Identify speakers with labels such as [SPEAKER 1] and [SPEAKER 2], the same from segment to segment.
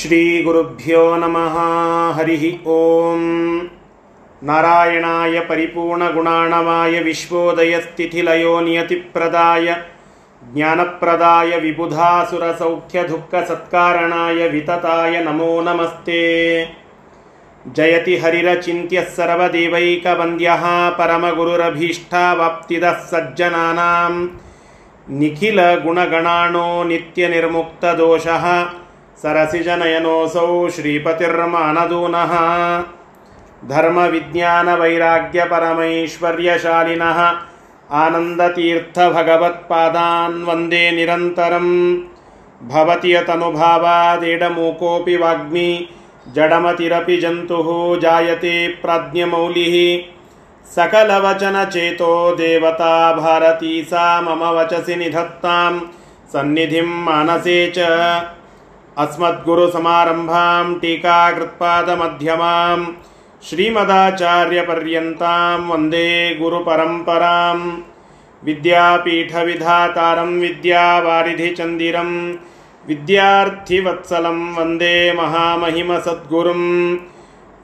[SPEAKER 1] श्रीगुरुभ्यो नमः हरिः ॐ नारायणाय परिपूर्णगुणाणवाय विश्वोदयस्थितिलयो नियतिप्रदाय ज्ञानप्रदाय विबुधासुरसौख्यदुःखसत्कारणाय वितताय नमो नमस्ते जयति हरिरचिन्त्यः सर्वदेवैकवन्द्यः परमगुरुरभीष्टावाप्तिदः सज्जनानां निखिलगुणगणाणो नित्यनिर्मुक्तदोषः सरसिजनयनोऽसौ श्रीपतिर्मानदूनः। धर्मविज्ञानवैराग्यपरमैश्वर्यशालिनः आनन्दतीर्थभगवत्पादान् वंदे निरन्तरं। भवति यतनुभावादेडमूकोऽपि वाग्मी, जडमतिरपि जन्तुः जायते प्राज्ञमौलिः। सकलवचनचेतो देवता भारती सा मम वचसि निधत्तां, सन्निधिं मानसे च। अस्मद्गुरुसमारम्भां टीकाकृत्पादमध्यमां श्रीमदाचार्यपर्यन्तां वंदे गुरुपरम्परां विद्यापीठविधातारं विद्यावारिधिचन्दिरं विद्यार्थिवत्सलं वंदे महामहिमसद्गुरुं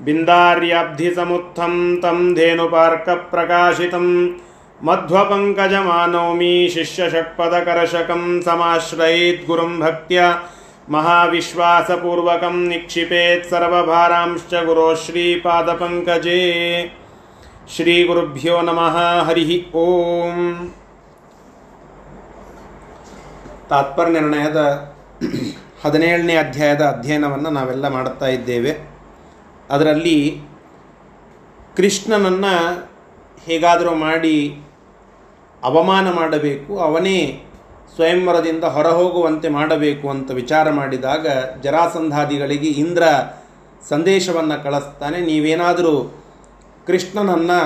[SPEAKER 1] बिन्दार्याब्धिसमुत्थं तं धेनुपार्कप्रकाशितं मध्वपङ्कजमानौमि शिष्यषट्पदकर्षकं समाश्रयेद्गुरुं भक्त्या महाविश्वासपूर्वकं निक्षिपेत् सर्वभारांश्च गुरो श्रीपादपङ्कजे श्रीगुरुभ्यो नमः हरिः ಓಂ ತಾತ್ಪರ್ಯ ನಿರ್ಣಯದ ಹದಿನೇಳನೇ ಅಧ್ಯಾಯದ ಅಧ್ಯಯನವನ್ನು ನಾವೆಲ್ಲ ಮಾಡುತ್ತಾ ಇದ್ದೇವೆ ಅದರಲ್ಲಿ ಕೃಷ್ಣನನ್ನು ಹೇಗಾದರೂ ಮಾಡಿ ಅವಮಾನ ಮಾಡಬೇಕು ಅವನೇ ಸ್ವಯಂವರದಿಂದ ಹೊರಹೋಗುವಂತೆ ಮಾಡಬೇಕು ಅಂತ ವಿಚಾರ ಮಾಡಿದಾಗ ಜರಾಸಂಧಾದಿಗಳಿಗೆ ಇಂದ್ರ ಸಂದೇಶವನ್ನು ಕಳಿಸ್ತಾನೆ, ನೀವೇನಾದರೂ ಕೃಷ್ಣನನ್ನು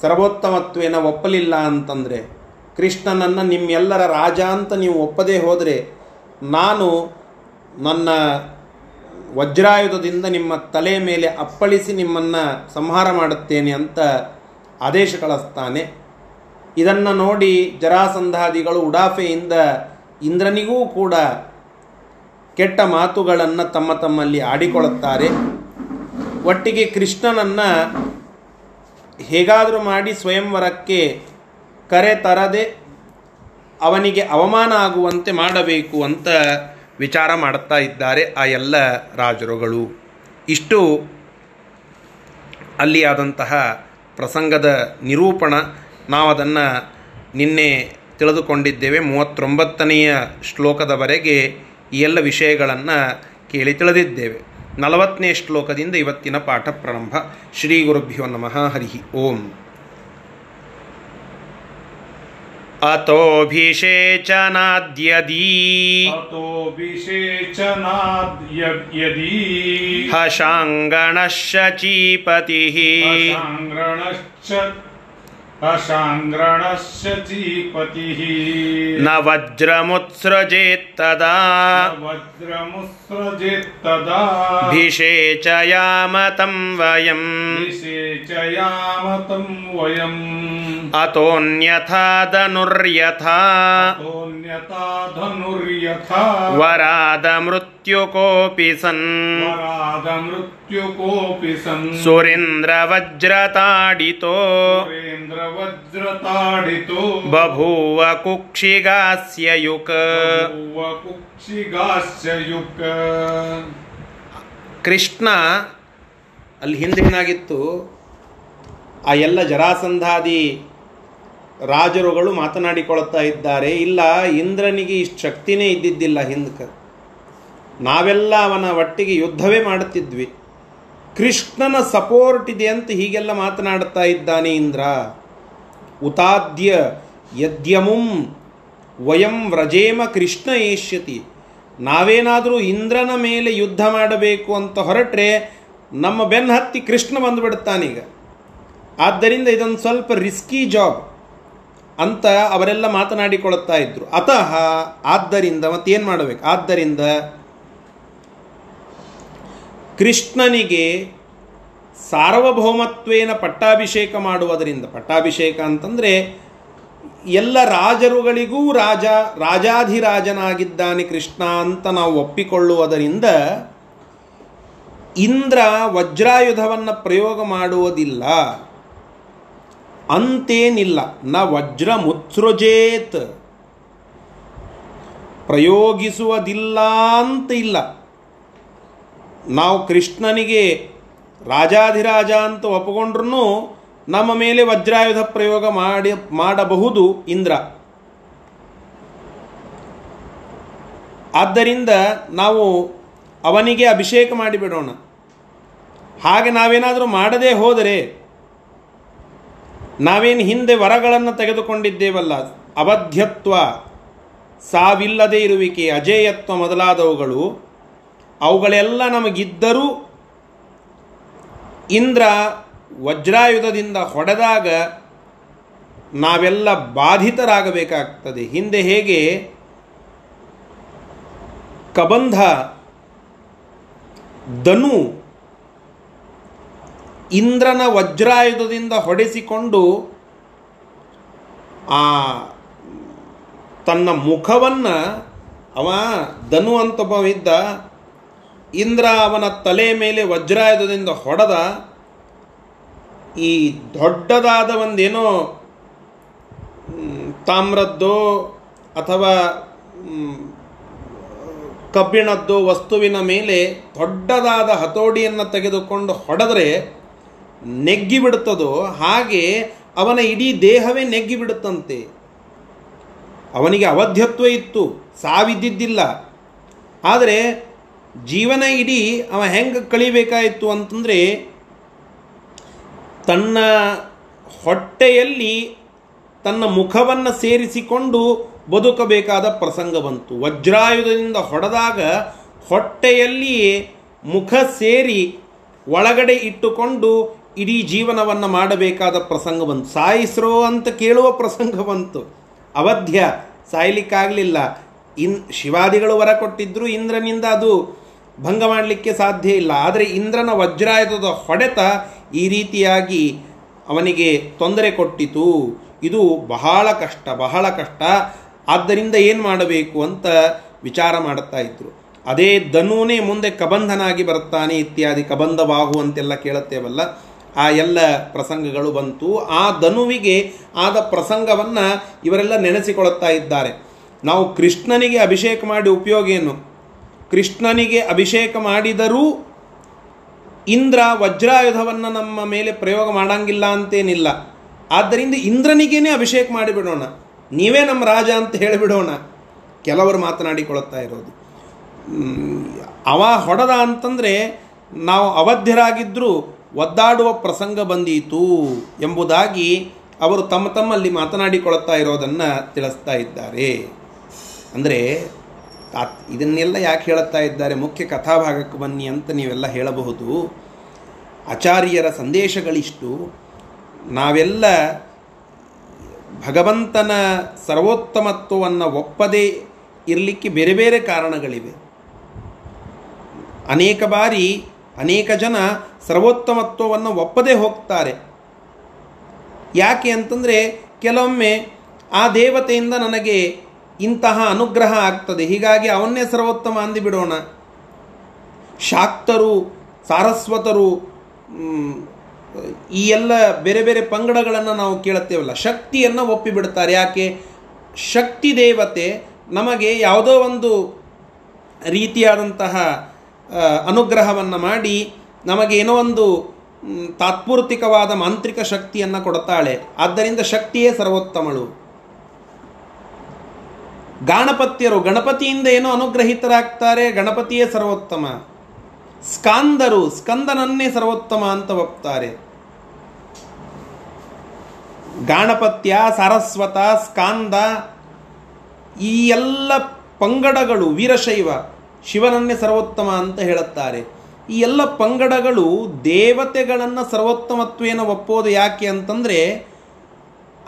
[SPEAKER 1] ಸರ್ವೋತ್ತಮತ್ವೇನ ಒಪ್ಪಲಿಲ್ಲ ಅಂತಂದರೆ, ಕೃಷ್ಣನನ್ನು ನಿಮ್ಮೆಲ್ಲರ ರಾಜ ಅಂತ ನೀವು ಒಪ್ಪದೇ ಹೋದರೆ, ನಾನು ನನ್ನ ವಜ್ರಾಯುಧದಿಂದ ನಿಮ್ಮ ತಲೆ ಮೇಲೆ ಅಪ್ಪಳಿಸಿ ನಿಮ್ಮನ್ನು ಸಂಹಾರ ಮಾಡುತ್ತೇನೆ ಅಂತ ಆದೇಶ ಕಳಿಸ್ತಾನೆ. ಇದನ್ನು ನೋಡಿ ಜರಾಸಂಧಾದಿಗಳು ಉಡಾಫೆಯಿಂದ ಇಂದ್ರನಿಗೂ ಕೂಡ ಕೆಟ್ಟ ಮಾತುಗಳನ್ನು ತಮ್ಮ ತಮ್ಮಲ್ಲಿ ಆಡಿಕೊಳ್ಳುತ್ತಾರೆ. ಒಟ್ಟಿಗೆ ಕೃಷ್ಣನನ್ನು ಹೇಗಾದರೂ ಮಾಡಿ ಸ್ವಯಂವರಕ್ಕೆ ಕರೆ ತರದೆ ಅವನಿಗೆ ಅವಮಾನ ಆಗುವಂತೆ ಮಾಡಬೇಕು ಅಂತ ವಿಚಾರ ಮಾಡುತ್ತಾ ಇದ್ದಾರೆ ಆ ಎಲ್ಲ ರಾಜರುಗಳು. ಇಷ್ಟು ಅಲ್ಲಿ ಆದಂತಹ ಪ್ರಸಂಗದ ನಿರೂಪಣ ನಾವು ಅದನ್ನು ನಿನ್ನೆ ತಿಳಿದುಕೊಂಡಿದ್ದೇವೆ ಮೂವತ್ತೊಂಬತ್ತನೆಯ ಶ್ಲೋಕದವರೆಗೆ ಈ ಎಲ್ಲ ವಿಷಯಗಳನ್ನು ಕೇಳಿ ತಿಳಿದಿದ್ದೇವೆ ನಲವತ್ತನೇ ಶ್ಲೋಕದಿಂದ ಇವತ್ತಿನ ಪಾಠ ಪ್ರಾರಂಭ ಶ್ರೀ ಗುರುಭ್ಯೋ ನಮಃ ಹರಿ ಓಂ ಅತೋಭಿಷೇಚನಾದ್ಯದಿ
[SPEAKER 2] अतोऽभिषेचनाद्यद्यदि शान्द्रणस्य
[SPEAKER 1] धीपतिः न
[SPEAKER 2] वज्रमुत्सृजेत्तदा
[SPEAKER 1] वज्रमुत्सृजेत्तदा विषेचयामतं
[SPEAKER 2] वयम्। विषेचयामतं वयम्।
[SPEAKER 1] अतोऽन्यथा
[SPEAKER 2] धनुर्यथान्यथा धनुर्यथा।
[SPEAKER 1] वरादमृत् ಮೃತ್ಯುಕೋಪಿ ಸನ್
[SPEAKER 2] वरादमृत्युकोऽपि सन्
[SPEAKER 1] ಸುರೇಂದ್ರ ವಜ್ರತಾಡಿತೋ
[SPEAKER 2] सुरेन्द्रवज्रताडितो
[SPEAKER 1] ಬಭೂವ ಕುಕ್ಷಿಗಾಸ್ಯ ಯುಕ್
[SPEAKER 2] ಕುಕ್ಷಿಗಾಸ್ಯ ಯುಕ್
[SPEAKER 1] ಕೃಷ್ಣ ಅಲ್ಲಿ ಹಿಂದೆ ಏನಾಗಿತ್ತು ಆ ಎಲ್ಲ ಜರಾಸಂಧಾದಿ ರಾಜರುಗಳು ಮಾತನಾಡಿಕೊಳ್ಳುತ್ತಾ ಇದ್ದಾರೆ ಇಲ್ಲ ಇಂದ್ರನಿಗೆ ಇಷ್ಟು ಶಕ್ತಿನೇ ಇದ್ದಿದ್ದಿಲ್ಲ ಹಿಂದಕ್ಕೆ ನಾವೆಲ್ಲ ಅವನ ಒಟ್ಟಿಗೆ ಯುದ್ಧವೇ ಮಾಡುತ್ತಿದ್ವಿ. ಕೃಷ್ಣನ ಸಪೋರ್ಟ್ ಇದೆ ಅಂತ ಹೀಗೆಲ್ಲ ಮಾತನಾಡುತ್ತಾ ಇದ್ದಾನೆ ಇಂದ್ರ. ಉತಾದ್ಯ ಯದ್ಯಮುಂ ವಯಂ ವ್ರಜೇಮ ಕೃಷ್ಣ ಏಷ್ಯತಿ. ನಾವೇನಾದರೂ ಇಂದ್ರನ ಮೇಲೆ ಯುದ್ಧ ಮಾಡಬೇಕು ಅಂತ ಹೊರಟ್ರೆ ನಮ್ಮ ಬೆನ್ನ ಹತ್ತಿ ಕೃಷ್ಣ ಬಂದುಬಿಡುತ್ತಾನೀಗ ಆದ್ದರಿಂದ ಇದೊಂದು ಸ್ವಲ್ಪ ರಿಸ್ಕಿ ಜಾಬ್ ಅಂತ ಅವರೆಲ್ಲ ಮಾತನಾಡಿಕೊಳ್ಳುತ್ತಾ ಇದ್ರು. ಅತಃ ಆದ್ದರಿಂದ ಮತ್ತೇನು ಮಾಡಬೇಕು? ಆದ್ದರಿಂದ ಕೃಷ್ಣನಿಗೆ ಸಾರ್ವಭೌಮತ್ವೇನ ಪಟ್ಟಾಭಿಷೇಕ ಮಾಡುವುದರಿಂದ, ಪಟ್ಟಾಭಿಷೇಕ ಅಂತಂದರೆ ಎಲ್ಲ ರಾಜರುಗಳಿಗೂ ರಾಜ, ರಾಜಾಧಿರಾಜನಾಗಿದ್ದಾನೆ ಕೃಷ್ಣ ಅಂತ ನಾವು ಒಪ್ಪಿಕೊಳ್ಳುವುದರಿಂದ ಇಂದ್ರ ವಜ್ರಾಯುಧವನ್ನು ಪ್ರಯೋಗ ಮಾಡುವುದಿಲ್ಲ. ಅಂತೇನಿಲ್ಲ. ನ ವಜ್ರ ಮುತ್ಸೃಜೇತ್ ಪ್ರಯೋಗಿಸುವುದಿಲ್ಲ ಅಂತ ಇಲ್ಲ. ನಾವು ಕೃಷ್ಣನಿಗೆ ರಾಜಾಧಿರಾಜ ಅಂತ ಒಪ್ಪಿಕೊಂಡ್ರೂ ನಮ್ಮ ಮೇಲೆ ವಜ್ರಾಯುಧ ಪ್ರಯೋಗ ಮಾಡಿ, ಮಾಡಬಹುದು ಇಂದ್ರ. ಆದ್ದರಿಂದ ನಾವು ಅವನಿಗೆ ಅಭಿಷೇಕ ಮಾಡಿಬಿಡೋಣ. ಹಾಗೆ ನಾವೇನಾದರೂ ಮಾಡದೇ ಹೋದರೆ ನಾವೇನು ಹಿಂದೆ ವರಗಳನ್ನು ತೆಗೆದುಕೊಂಡಿದ್ದೇವಲ್ಲ, ಅವಧ್ಯತ್ವ, ಸಾವಿಲ್ಲದೆ ಇರುವಿಕೆ, ಅಜೇಯತ್ವ ಮೊದಲಾದವುಗಳು ಅವುಗಳೆಲ್ಲ ನಮಗಿದ್ದರೂ ಇಂದ್ರ ವಜ್ರಾಯುಧದಿಂದ ಹೊಡೆದಾಗ ನಾವೆಲ್ಲ ಬಾಧಿತರಾಗಬೇಕಾಗ್ತದೆ. ಹಿಂದೆ ಹೇಗೆ? ಕಬಂಧ, ಧನು ಇಂದ್ರನ ವಜ್ರಾಯುಧದಿಂದ ಹೊಡೆಸಿಕೊಂಡು ಆ ತನ್ನ ಮುಖವನ್ನು, ಅವ ಧನು ಅಂತ ಇದ್ದ ಇಂದ್ರ ಅವನ ತಲೆ ಮೇಲೆ ವಜ್ರಾಯುಧದಿಂದ ಹೊಡೆದ ಈ ದೊಡ್ಡದಾದ ಒಂದೇನೋ ತಾಮ್ರದ್ದೋ ಅಥವಾ ಕಬ್ಬಿಣದ್ದು ವಸ್ತುವಿನ ಮೇಲೆ ದೊಡ್ಡದಾದ ಹತೋಡಿಯನ್ನು ತೆಗೆದುಕೊಂಡು ಹೊಡೆದ್ರೆ ನೆಗ್ಗಿಬಿಡುತ್ತದೋ ಹಾಗೆ ಅವನ ಇಡೀ ದೇಹವೇ ನೆಗ್ಗಿಬಿಡುತ್ತಂತೆ ಅವನಿಗೆ ಅವಧ್ಯತ್ವ ಇತ್ತು, ಸಾವಿದ್ದಿದ್ದಿಲ್ಲ. ಆದರೆ ಜೀವನ ಇಡೀ ಅವ ಹೆಂಗೆ ಕಳಿಬೇಕಾಯಿತು ಅಂತಂದರೆ ತನ್ನ ಹೊಟ್ಟೆಯಲ್ಲಿ ತನ್ನ ಮುಖವನ್ನು ಸೇರಿಸಿಕೊಂಡು ಬದುಕಬೇಕಾದ ಪ್ರಸಂಗ ಬಂತು. ವಜ್ರಾಯುಧದಿಂದ ಹೊಡೆದಾಗ ಹೊಟ್ಟೆಯಲ್ಲಿಯೇ ಮುಖ ಸೇರಿ ಒಳಗಡೆ ಇಟ್ಟುಕೊಂಡು ಇಡೀ ಜೀವನವನ್ನು ಮಾಡಬೇಕಾದ ಪ್ರಸಂಗ ಬಂತು. ಸಾಯಿಸ್ರೋ ಅಂತ ಕೇಳುವ ಪ್ರಸಂಗ ಬಂತು. ಅವಧ್ಯ, ಸಾಯ್ಲಿಕ್ಕಾಗಲಿಲ್ಲ. ಇನ್, ಶಿವಾದಿಗಳು ವರ ಕೊಟ್ಟಿದ್ದರು ಇಂದ್ರನಿಂದ ಅದು ಭಂಗ ಮಾಡಲಿಕ್ಕೆ ಸಾಧ್ಯ ಇಲ್ಲ. ಆದರೆ ಇಂದ್ರನ ವಜ್ರಾಯುಧದ ಹೊಡೆತ ಈ ರೀತಿಯಾಗಿ ಅವನಿಗೆ ತೊಂದರೆ ಕೊಟ್ಟಿತು. ಇದು ಬಹಳ ಕಷ್ಟ ಬಹಳ ಕಷ್ಟ. ಆದ್ದರಿಂದ ಏನು ಮಾಡಬೇಕು ಅಂತ ವಿಚಾರ ಮಾಡುತ್ತಾ ಇದ್ರು. ಅದೇ ಧನುನೇ ಮುಂದೆ ಕಬಂಧನಾಗಿ ಬರುತ್ತಾನೆ ಇತ್ಯಾದಿ ಕಬಂಧ ಬಾಹು ಅಂತೆಲ್ಲ ಕೇಳುತ್ತೇವಲ್ಲ. ಆ ಎಲ್ಲ ಪ್ರಸಂಗಗಳು ಬಂತು. ಆ ಧನುವಿಗೆ ಆದ ಪ್ರಸಂಗವನ್ನು ಇವರೆಲ್ಲ ನೆನೆಸಿಕೊಳ್ಳುತ್ತಾ ಇದ್ದಾರೆ. ನಾವು ಕೃಷ್ಣನಿಗೆ ಅಭಿಷೇಕ ಮಾಡಿ ಉಪಯೋಗ ಏನು? ಕೃಷ್ಣನಿಗೆ ಅಭಿಷೇಕ ಮಾಡಿದರೂ ಇಂದ್ರ ವಜ್ರಾಯುಧವನ್ನು ನಮ್ಮ ಮೇಲೆ ಪ್ರಯೋಗ ಮಾಡಂಗಿಲ್ಲ ಅಂತೇನಿಲ್ಲ. ಆದ್ದರಿಂದ ಇಂದ್ರನಿಗೇನೆ ಅಭಿಷೇಕ ಮಾಡಿಬಿಡೋಣ. ನೀವೇ ನಮ್ಮ ರಾಜ ಅಂತ ಹೇಳಿಬಿಡೋಣ. ಕೆಲವರು ಮಾತನಾಡಿಕೊಳ್ಳುತ್ತಾ ಇರೋದು. ಅವ ಹೊಡೆದ ಅಂತಂದರೆ ನಾವು ಅವಧ್ಯರಾಗಿದ್ದರೂ ಒದ್ದಾಡುವ ಪ್ರಸಂಗ ಬಂದೀತು ಎಂಬುದಾಗಿ ಅವರು ತಮ್ಮ ತಮ್ಮಲ್ಲಿ ಮಾತನಾಡಿಕೊಳ್ಳುತ್ತಾ ಇರೋದನ್ನು ತಿಳಿಸ್ತಾ ಇದ್ದಾರೆ. ಅಂದರೆ ಇದನ್ನೆಲ್ಲ ಯಾಕೆ ಹೇಳುತ್ತಾ ಇದ್ದಾರೆ? ಮುಖ್ಯ ಕಥಾಭಾಗಕ್ಕೆ ಬನ್ನಿ ಅಂತ ನೀವೆಲ್ಲ ಹೇಳಬಹುದು. ಆಚಾರ್ಯರ ಸಂದೇಶಗಳಿಷ್ಟು ನಾವೆಲ್ಲ ಭಗವಂತನ ಸರ್ವೋತ್ತಮತ್ವವನ್ನು ಒಪ್ಪದೇ ಇರಲಿಕ್ಕೆ ಬೇರೆ ಬೇರೆ ಕಾರಣಗಳಿವೆ. ಅನೇಕ ಬಾರಿ ಅನೇಕ ಜನ ಸರ್ವೋತ್ತಮತ್ವವನ್ನು ಒಪ್ಪದೇ ಹೋಗ್ತಾರೆ. ಯಾಕೆ ಅಂತಂದರೆ ಕೆಲವೊಮ್ಮೆ ಆ ದೇವತೆಯಿಂದ ನನಗೆ ಇಂತಹ ಅನುಗ್ರಹ ಆಗ್ತದೆ. ಹೀಗಾಗಿ ಅವನ್ನೇ ಸರ್ವೋತ್ತಮ ಅಂದಿಬಿಡೋಣ ಶಾಕ್ತರು, ಸಾರಸ್ವತರು ಈ ಎಲ್ಲ ಬೇರೆ ಬೇರೆ ಪಂಗಡಗಳನ್ನು ನಾವು ಕೇಳುತ್ತೇವಲ್ಲ, ಶಕ್ತಿಯನ್ನು ಒಪ್ಪಿಬಿಡ್ತಾರೆ ಯಾಕೆ? ಶಕ್ತಿ ದೇವತೆ ನಮಗೆ ಯಾವುದೋ ಒಂದು ರೀತಿಯಾದಂತಹ ಅನುಗ್ರಹವನ್ನು ಮಾಡಿ ನಮಗೇನೋ ಒಂದು ತಾತ್ಪೂರ್ತಿಕವಾದ ಮಾಂತ್ರಿಕ ಶಕ್ತಿಯನ್ನು ಕೊಡುತ್ತಾಳೆ ಆದ್ದರಿಂದ ಶಕ್ತಿಯೇ ಸರ್ವೋತ್ತಮಳು. ಗಾಣಪತ್ಯರು, ಗಣಪತಿಯಿಂದ ಏನೋ ಅನುಗ್ರಹಿತರಾಗ್ತಾರೆ, ಗಣಪತಿಯೇ ಸರ್ವೋತ್ತಮ. ಸ್ಕಾಂದರು, ಸ್ಕಂದನನ್ನೇ ಸರ್ವೋತ್ತಮ ಅಂತ ಒಪ್ತಾರೆ. ಗಾಣಪತ್ಯ, ಸಾರಸ್ವತ, ಸ್ಕಾಂದ, ಈ ಎಲ್ಲ ಪಂಗಡಗಳು, ವೀರಶೈವ, ಶಿವನನ್ನೇ ಸರ್ವೋತ್ತಮ ಅಂತ ಹೇಳುತ್ತಾರೆ. ಈ ಎಲ್ಲ ಪಂಗಡಗಳು ದೇವತೆಗಳನ್ನು ಸರ್ವೋತ್ತಮತ್ವೇನ ಒಪ್ಪೋದು ಯಾಕೆ ಅಂತಂದರೆ,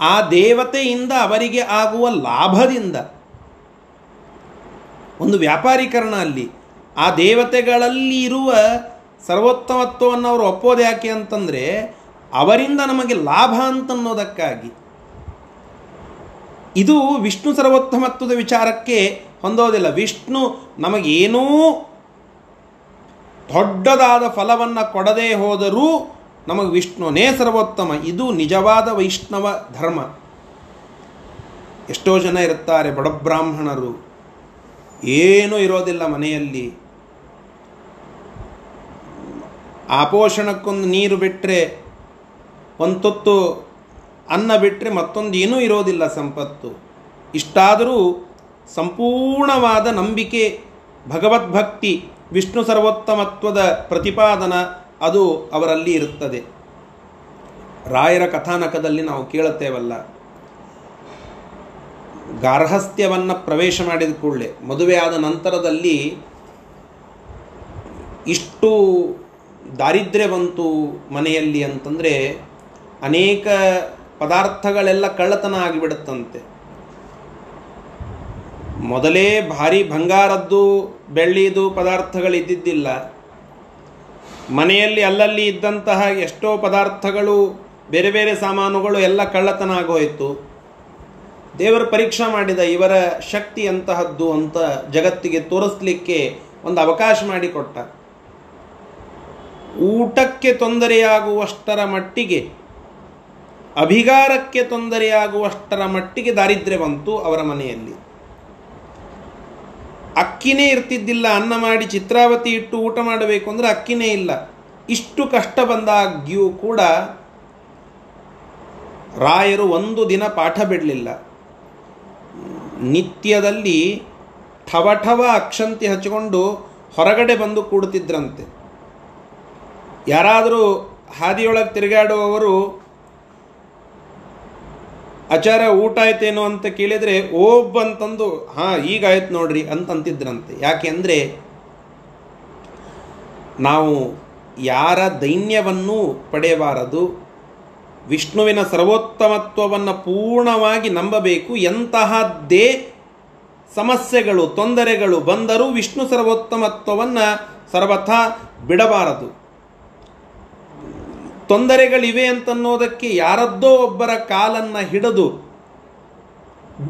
[SPEAKER 1] ಆ ದೇವತೆಯಿಂದ ಅವರಿಗೆ ಆಗುವ ಲಾಭದಿಂದ. ಒಂದು ವ್ಯಾಪಾರೀಕರಣ ಅಲ್ಲಿ. ಆ ದೇವತೆಗಳಲ್ಲಿ ಇರುವ ಸರ್ವೋತ್ತಮತ್ವವನ್ನು ಅವರು ಒಪ್ಪೋದು ಯಾಕೆ ಅಂತಂದರೆ ಅವರಿಂದ ನಮಗೆ ಲಾಭ ಅಂತನ್ನೋದಕ್ಕಾಗಿ. ಇದು ವಿಷ್ಣು ಸರ್ವೋತ್ತಮತ್ವದ ವಿಚಾರಕ್ಕೆ ಹೊಂದೋದಿಲ್ಲ. ವಿಷ್ಣು ನಮಗೇನೂ ದೊಡ್ಡದಾದ ಫಲವನ್ನು ಕೊಡದೇ ಹೋದರೂ ನಮಗೆ ವಿಷ್ಣುನೇ ಸರ್ವೋತ್ತಮ. ಇದು ನಿಜವಾದ ವೈಷ್ಣವ ಧರ್ಮ. ಎಷ್ಟೋ ಜನ ಇರುತ್ತಾರೆ ಬಡಬ್ರಾಹ್ಮಣರು ಏನೂ ಇರೋದಿಲ್ಲ ಮನೆಯಲ್ಲಿ. ಆಪೋಷಣಕ್ಕೊಂದು ನೀರು ಬಿಟ್ಟರೆ ಒಂದು ತೊತ್ತು ಅನ್ನ ಬಿಟ್ಟರೆ ಮತ್ತೊಂದು ಏನೂ ಇರೋದಿಲ್ಲ ಸಂಪತ್ತು. ಇಷ್ಟಾದರೂ ಸಂಪೂರ್ಣವಾದ ನಂಬಿಕೆ, ಭಗವದ್ಭಕ್ತಿ, ವಿಷ್ಣು ಸರ್ವೋತ್ತಮತ್ವದ ಪ್ರತಿಪಾದನ ಅದು ಅವರಲ್ಲಿ ಇರುತ್ತದೆ. ರಾಯರ ಕಥಾನಕದಲ್ಲಿ ನಾವು ಕೇಳುತ್ತೇವಲ್ಲ ಗಾರ್ಹಸ್ಥ್ಯವನ್ನು ಪ್ರವೇಶ ಮಾಡಿದ ಕೂಡಲೇ ಮದುವೆಯಾದ ನಂತರದಲ್ಲಿ ಇಷ್ಟು ದಾರಿದ್ರ್ಯ ಬಂತು ಮನೆಯಲ್ಲಿ ಅಂತಂದರೆ ಅನೇಕ ಪದಾರ್ಥಗಳೆಲ್ಲ ಕಳ್ಳತನ ಆಗಿಬಿಡುತ್ತಂತೆ. ಮೊದಲೇ ಭಾರಿ ಬಂಗಾರದ್ದು, ಬೆಳ್ಳಿದು ಪದಾರ್ಥಗಳಿದ್ದಿದ್ದಿಲ್ಲ. ಮನೆಯಲ್ಲಿ ಅಲ್ಲಲ್ಲಿ ಇದ್ದಂತಹ ಎಷ್ಟೋ ಪದಾರ್ಥಗಳು, ಬೇರೆ ಬೇರೆ ಸಾಮಾನುಗಳು ಎಲ್ಲ ಕಳ್ಳತನ ಆಗೋಯಿತು. ದೇವರು ಪರೀಕ್ಷೆ ಮಾಡಿದ ಇವರ ಶಕ್ತಿ ಅಂತಹದ್ದು ಅಂತ ಜಗತ್ತಿಗೆ ತೋರಿಸ್ಲಿಕ್ಕೆ ಒಂದು ಅವಕಾಶ ಮಾಡಿಕೊಟ್ಟ. ಊಟಕ್ಕೆ ತೊಂದರೆಯಾಗುವಷ್ಟರ ಮಟ್ಟಿಗೆ, ಅಭಿಗಾರಕ್ಕೆ ತೊಂದರೆಯಾಗುವಷ್ಟರ ಮಟ್ಟಿಗೆ ದಾರಿದ್ರ್ಯ ಬಂತು ಅವರ ಮನೆಯಲ್ಲಿ. ಅಕ್ಕಿನೇ ಇರ್ತಿದ್ದಿಲ್ಲ, ಅನ್ನ ಮಾಡಿ ಚಿತ್ರಾವತಿ ಇಟ್ಟು ಊಟ ಮಾಡಬೇಕು ಅಂದರೆ ಅಕ್ಕಿನೇ ಇಲ್ಲ. ಇಷ್ಟು ಕಷ್ಟ ಬಂದಾಗ್ಯೂ ಕೂಡ ರಾಯರು ಒಂದು ದಿನ ಪಾಠ ಬಿಡಲಿಲ್ಲ. ನಿತ್ಯದಲ್ಲಿ ಠವ ಠವ ಅಕ್ಷಂತಿ ಹಚ್ಚಿಕೊಂಡು ಹೊರಗಡೆ ಬಂದು ಕೂಡುತ್ತಿದ್ರಂತೆ. ಯಾರಾದರೂ ಹಾದಿಯೊಳಗೆ ತಿರುಗಾಡುವವರು ಆಚಾರ ಊಟ ಆಯ್ತೇನೋ ಅಂತ ಕೇಳಿದರೆ ಓಬ್ ಅಂತಂದು ಹಾಂ ಈಗ ಆಯ್ತು ನೋಡ್ರಿ ಅಂತಂತಿದ್ರಂತೆ ಯಾಕೆ ನಾವು ಯಾರ ದೈನ್ಯವನ್ನು ಪಡೆಯಬಾರದು ವಿಷ್ಣುವಿನ ಸರ್ವೋತ್ತಮತ್ವವನ್ನು ಪೂರ್ಣವಾಗಿ ನಂಬಬೇಕು. ಎಂತಹದ್ದೇ ಸಮಸ್ಯೆಗಳು, ತೊಂದರೆಗಳು ಬಂದರೂ ವಿಷ್ಣು ಸರ್ವೋತ್ತಮತ್ವವನ್ನು ಸರ್ವಥಾ ಬಿಡಬಾರದು. ತೊಂದರೆಗಳಿವೆ ಅಂತನ್ನೋದಕ್ಕೆ ಯಾರದ್ದೋ ಒಬ್ಬರ ಕಾಲನ್ನು ಹಿಡಿದು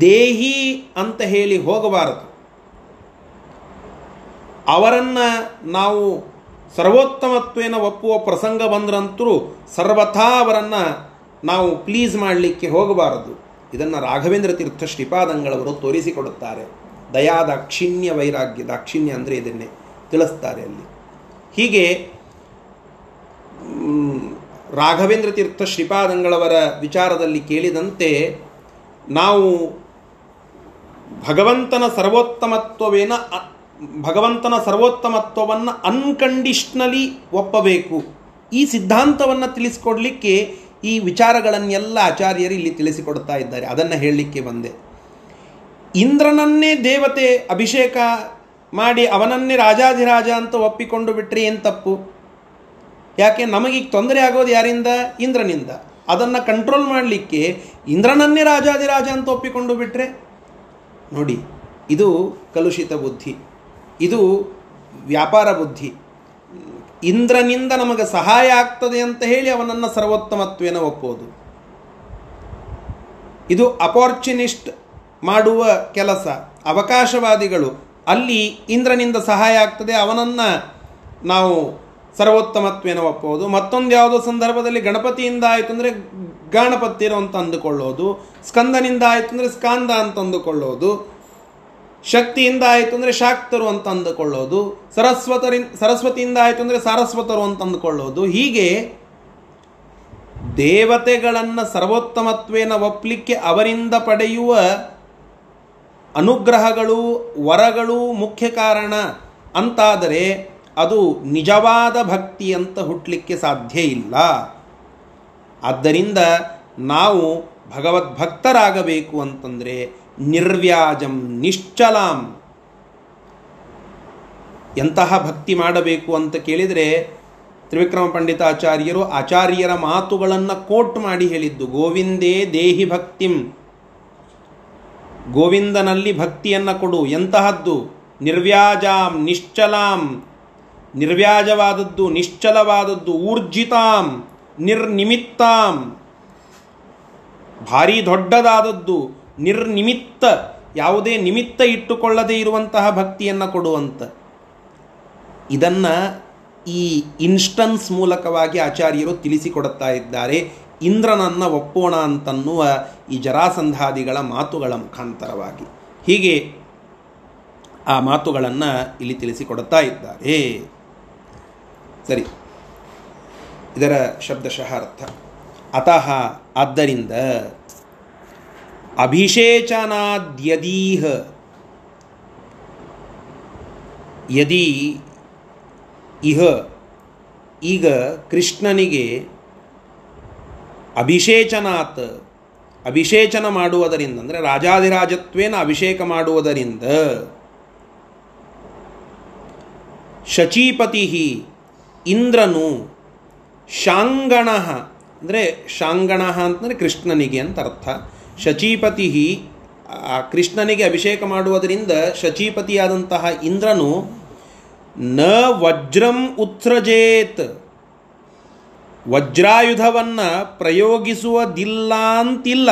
[SPEAKER 1] ದೇಹಿ ಅಂತ ಹೇಳಿ ಹೋಗಬಾರದು. ಅವರನ್ನು ನಾವು ಸರ್ವೋತ್ತಮತ್ವೇನ ಒಪ್ಪುವ ಪ್ರಸಂಗ ಬಂದ್ರಂತರೂ ಸರ್ವಥಾ ಅವರನ್ನು ನಾವು ಪ್ಲೀಸ್ ಮಾಡಲಿಕ್ಕೆ ಹೋಗಬಾರದು. ಇದನ್ನು ರಾಘವೇಂದ್ರ ತೀರ್ಥ ಶ್ರೀಪಾದಂಗಳವರು ತೋರಿಸಿಕೊಡುತ್ತಾರೆ. ದಯಾ ದಾಕ್ಷಿಣ್ಯ ವೈರಾಗ್ಯ, ದಾಕ್ಷಿಣ್ಯ ಅಂದರೆ ಇದನ್ನೇ ತಿಳಿಸ್ತಾರೆ ಅಲ್ಲಿ. ಹೀಗೆ ರಾಘವೇಂದ್ರ ತೀರ್ಥ ಶ್ರೀಪಾದಂಗಳವರ ವಿಚಾರದಲ್ಲಿ ಕೇಳಿದಂತೆ ನಾವು ಭಗವಂತನ ಸರ್ವೋತ್ತಮತ್ವವೇನ ಭಗವಂತನ ಸರ್ವೋತ್ತಮತ್ವವನ್ನು ಅನ್ಕಂಡೀಷ್ನಲಿ ಒಪ್ಪಬೇಕು. ಈ ಸಿದ್ಧಾಂತವನ್ನು ತಿಳಿಸಿಕೊಡ್ಲಿಕ್ಕೆ ಈ ವಿಚಾರಗಳನ್ನೆಲ್ಲ ಆಚಾರ್ಯರು ಇಲ್ಲಿ ತಿಳಿಸಿಕೊಡ್ತಾ ಇದ್ದಾರೆ. ಅದನ್ನು ಹೇಳಲಿಕ್ಕೆ ಬಂದೆ. ಇಂದ್ರನನ್ನೇ ದೇವತೆ ಅಭಿಷೇಕ ಮಾಡಿ ಅವನನ್ನೇ ರಾಜಾಧಿರಾಜ ಅಂತ ಒಪ್ಪಿಕೊಂಡು ಬಿಟ್ಟರೆ ಏನು ತಪ್ಪು? ಯಾಕೆ? ನಮಗೀಗ ತೊಂದರೆ ಆಗೋದು ಯಾರಿಂದ? ಇಂದ್ರನಿಂದ. ಅದನ್ನು ಕಂಟ್ರೋಲ್ ಮಾಡಲಿಕ್ಕೆ ಇಂದ್ರನನ್ನೇ ರಾಜಾದಿರಾಜ ಅಂತ ಒಪ್ಪಿಕೊಂಡು ಬಿಟ್ಟರೆ ನೋಡಿ, ಇದು ಕಲುಷಿತ ಬುದ್ಧಿ. ಇದು ವ್ಯಾಪಾರ ಬುದ್ಧಿ. ಇಂದ್ರನಿಂದ ನಮಗೆ ಸಹಾಯ ಆಗ್ತದೆ ಅಂತ ಹೇಳಿ ಅವನನ್ನು ಸರ್ವೋತ್ತಮತ್ವೇನ ಒಪ್ಪೋದು ಇದು ಅಪಾರ್ಚುನಿಸ್ಟ್ ಮಾಡುವ ಕೆಲಸ, ಅವಕಾಶವಾದಿಗಳು. ಅಲ್ಲಿ ಇಂದ್ರನಿಂದ ಸಹಾಯ ಆಗ್ತದೆ, ಅವನನ್ನು ನಾವು ಸರ್ವೋತ್ತಮತ್ವೇನ ಒಪ್ಪೋದು ಮತ್ತೊಂದು ಯಾವುದೋ ಸಂದರ್ಭದಲ್ಲಿ ಗಣಪತಿಯಿಂದ ಆಯಿತು ಅಂದರೆ ಗಣಪತಿರು ಅಂತ ಅಂದುಕೊಳ್ಳೋದು, ಸ್ಕಂದನಿಂದ ಆಯಿತು ಅಂದರೆ ಸ್ಕಾಂದ ಅಂತ ಅಂದುಕೊಳ್ಳೋದು. ಶಕ್ತಿಯಿಂದ ಆಯಿತು ಅಂದರೆ ಶಾಕ್ತರು ಅಂತ ಅಂದುಕೊಳ್ಳೋದು ಸರಸ್ವತರಿ ಸರಸ್ವತಿಯಿಂದ ಆಯಿತು ಅಂದರೆ ಸಾರಸ್ವತರು ಅಂತ ಅಂದುಕೊಳ್ಳೋದು. ಹೀಗೆ ದೇವತೆಗಳನ್ನು ಸರ್ವೋತ್ತಮತ್ವೇನ ಒಪ್ಪಲಿಕ್ಕೆ ಅವರಿಂದ ಪಡೆಯುವ ಅನುಗ್ರಹಗಳು, ವರಗಳು ಮುಖ್ಯ ಕಾರಣ. ಅಂತಾದರೆ ಅದು ನಿಜವಾದ ಭಕ್ತಿ ಅಂತ ಹುಟ್ಟಲಿಕ್ಕೆ ಸಾಧ್ಯ ಇಲ್ಲ. ಆದ್ದರಿಂದ ನಾವು ಭಗವದ್ಭಕ್ತರಾಗಬೇಕು ಅಂತಂದರೆ ನಿರ್ವ್ಯಾಜಂ, ನಿಶ್ಚಲಾಂ. ಎಂತಹ ಭಕ್ತಿ ಮಾಡಬೇಕು ಅಂತ ಕೇಳಿದರೆ ತ್ರಿವಿಕ್ರಮ ಪಂಡಿತಾಚಾರ್ಯರು ಆಚಾರ್ಯರ ಮಾತುಗಳನ್ನು ಕೋಟ್ ಮಾಡಿ ಹೇಳಿದ್ದು, ಗೋವಿಂದೇ ದೇಹಿ ಭಕ್ತಿಂ. ಗೋವಿಂದನಲ್ಲಿ ಭಕ್ತಿಯನ್ನು ಕೊಡು, ಎಂತಹದ್ದು? ನಿರ್ವ್ಯಾಜಾಂ, ನಿಶ್ಚಲಾಂ. ನಿರ್ವ್ಯಾಜವಾದದ್ದು, ನಿಶ್ಚಲವಾದದ್ದು, ಊರ್ಜಿತಾಂ, ನಿರ್ನಿಮಿತ್ತಾಂ. ಭಾರೀ ದೊಡ್ಡದಾದದ್ದು ನಿರ್ನಿಮಿತ್ತ, ಯಾವುದೇ ನಿಮಿತ್ತ ಇಟ್ಟುಕೊಳ್ಳದೇ ಇರುವಂತಹ ಭಕ್ತಿಯನ್ನು ಕೊಡುವಂತ. ಇದನ್ನು ಈ ಇನ್ಸ್ಟನ್ಸ್ ಮೂಲಕವಾಗಿ ಆಚಾರ್ಯರು ತಿಳಿಸಿಕೊಡುತ್ತಾ ಇದ್ದಾರೆ. ಇಂದ್ರನನ್ನು ಒಪ್ಪೋಣ ಅಂತನ್ನುವ ಈ ಜರಾಸಂಧಾದಿಗಳ ಮಾತುಗಳ ಮುಖಾಂತರವಾಗಿ. ಹೀಗೆ ಆ ಮಾತುಗಳನ್ನು ಇಲ್ಲಿ ತಿಳಿಸಿಕೊಡುತ್ತಾ ಇದ್ದಾರೆ. ಸರಿ. ಇದರ ಶಬ್ದಶಃ ಅರ್ಥ. ಅತಃ ಆದ್ದರಿಂದ ಅಭಿಷೇಚನಾದ್ಯದೀಹ. ಯದಿ ಇಹ, ಈಗ ಕೃಷ್ಣನಿಗೆ ಅಭಿಷೇಚನಾತ್, ಅಭಿಷೇಚನ ಮಾಡುವುದರಿಂದ, ಅಂದರೆ ರಾಜಾಧಿರಾಜತ್ವೇನ ಅಭಿಷೇಕ ಮಾಡುವುದರಿಂದ, ಶಚೀಪತಿ ಇಂದ್ರನು ಶಾಂಗಣ, ಅಂದರೆ ಶಾಂಗಣ ಅಂತಂದರೆ ಕೃಷ್ಣನಿಗೆ ಅಂತ ಅರ್ಥ. ಶಚೀಪತಿ ಕೃಷ್ಣನಿಗೆ ಅಭಿಷೇಕ ಮಾಡುವುದರಿಂದ ಶಚೀಪತಿಯಾದಂತಹ ಇಂದ್ರನು ನ ವಜ್ರಂ ಉತ್ಸೃಜೇತ್ ವಜ್ರಾಯುಧವನ್ನು ಪ್ರಯೋಗಿಸುವುದಿಲ್ಲ ಅಂತಿಲ್ಲ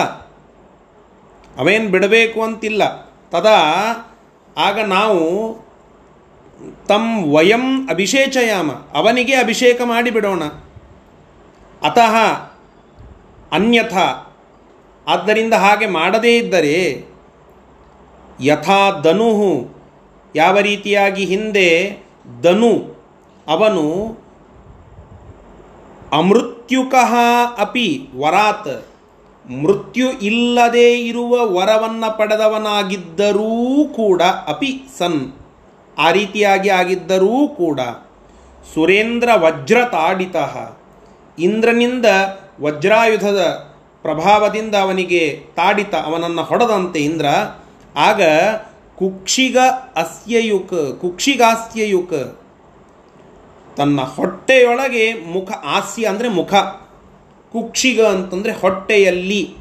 [SPEAKER 1] ಅವೇನು ಬಿಡಬೇಕು ಅಂತಿಲ್ಲ. ತದಾ ಆಗ ನಾವು ತಂ ವಯಂ ಅಭಿಷೇಚಯಾಮ. ಅವನಿಗೆ ಅಭಿಷೇಕ ಮಾಡಿಬಿಡೋಣ. ಅತಃ ಅನ್ಯಥ ಆದ್ದರಿಂದ ಹಾಗೆ ಮಾಡದೇ ಇದ್ದರೆ ಯಥಾ ಧನು ಯಾವ ರೀತಿಯಾಗಿ ಹಿಂದೆ ಧನು ಅವನು ಅಮೃತ್ಯುಕಃ ಅಪಿ ವರಾತ್ ಮೃತ್ಯು ಇಲ್ಲದೇ ಇರುವ ವರವನ್ನು ಪಡೆದವನಾಗಿದ್ದರೂ ಕೂಡ ಅಪಿ ಸನ್ ಆ ರೀತಿಯಾಗಿ ಆಗಿದ್ದರೂ ಕೂಡ ಸುರೇಂದ್ರ ವಜ್ರ ತಾಡಿತ ಇಂದ್ರನಿಂದ ವಜ್ರಾಯುಧದ ಪ್ರಭಾವದಿಂದ ಅವನಿಗೆ ತಾಡಿತ ಅವನನ್ನು ಹೊಡೆದಂತೆ ಇಂದ್ರ, ಆಗ ಕುಕ್ಷಿಗ ಅಸ್ಯಯುಕ್, ಕುಕ್ಷಿಗಾಸ್ಯಯುಕ್, ತನ್ನ ಹೊಟ್ಟೆಯೊಳಗೆ ಮುಖ ಹಾಸ್ಯ ಅಂದರೆ ಮುಖ, ಕುಕ್ಷಿಗ ಅಂತಂದರೆ ಹೊಟ್ಟೆಯಲ್ಲಿ,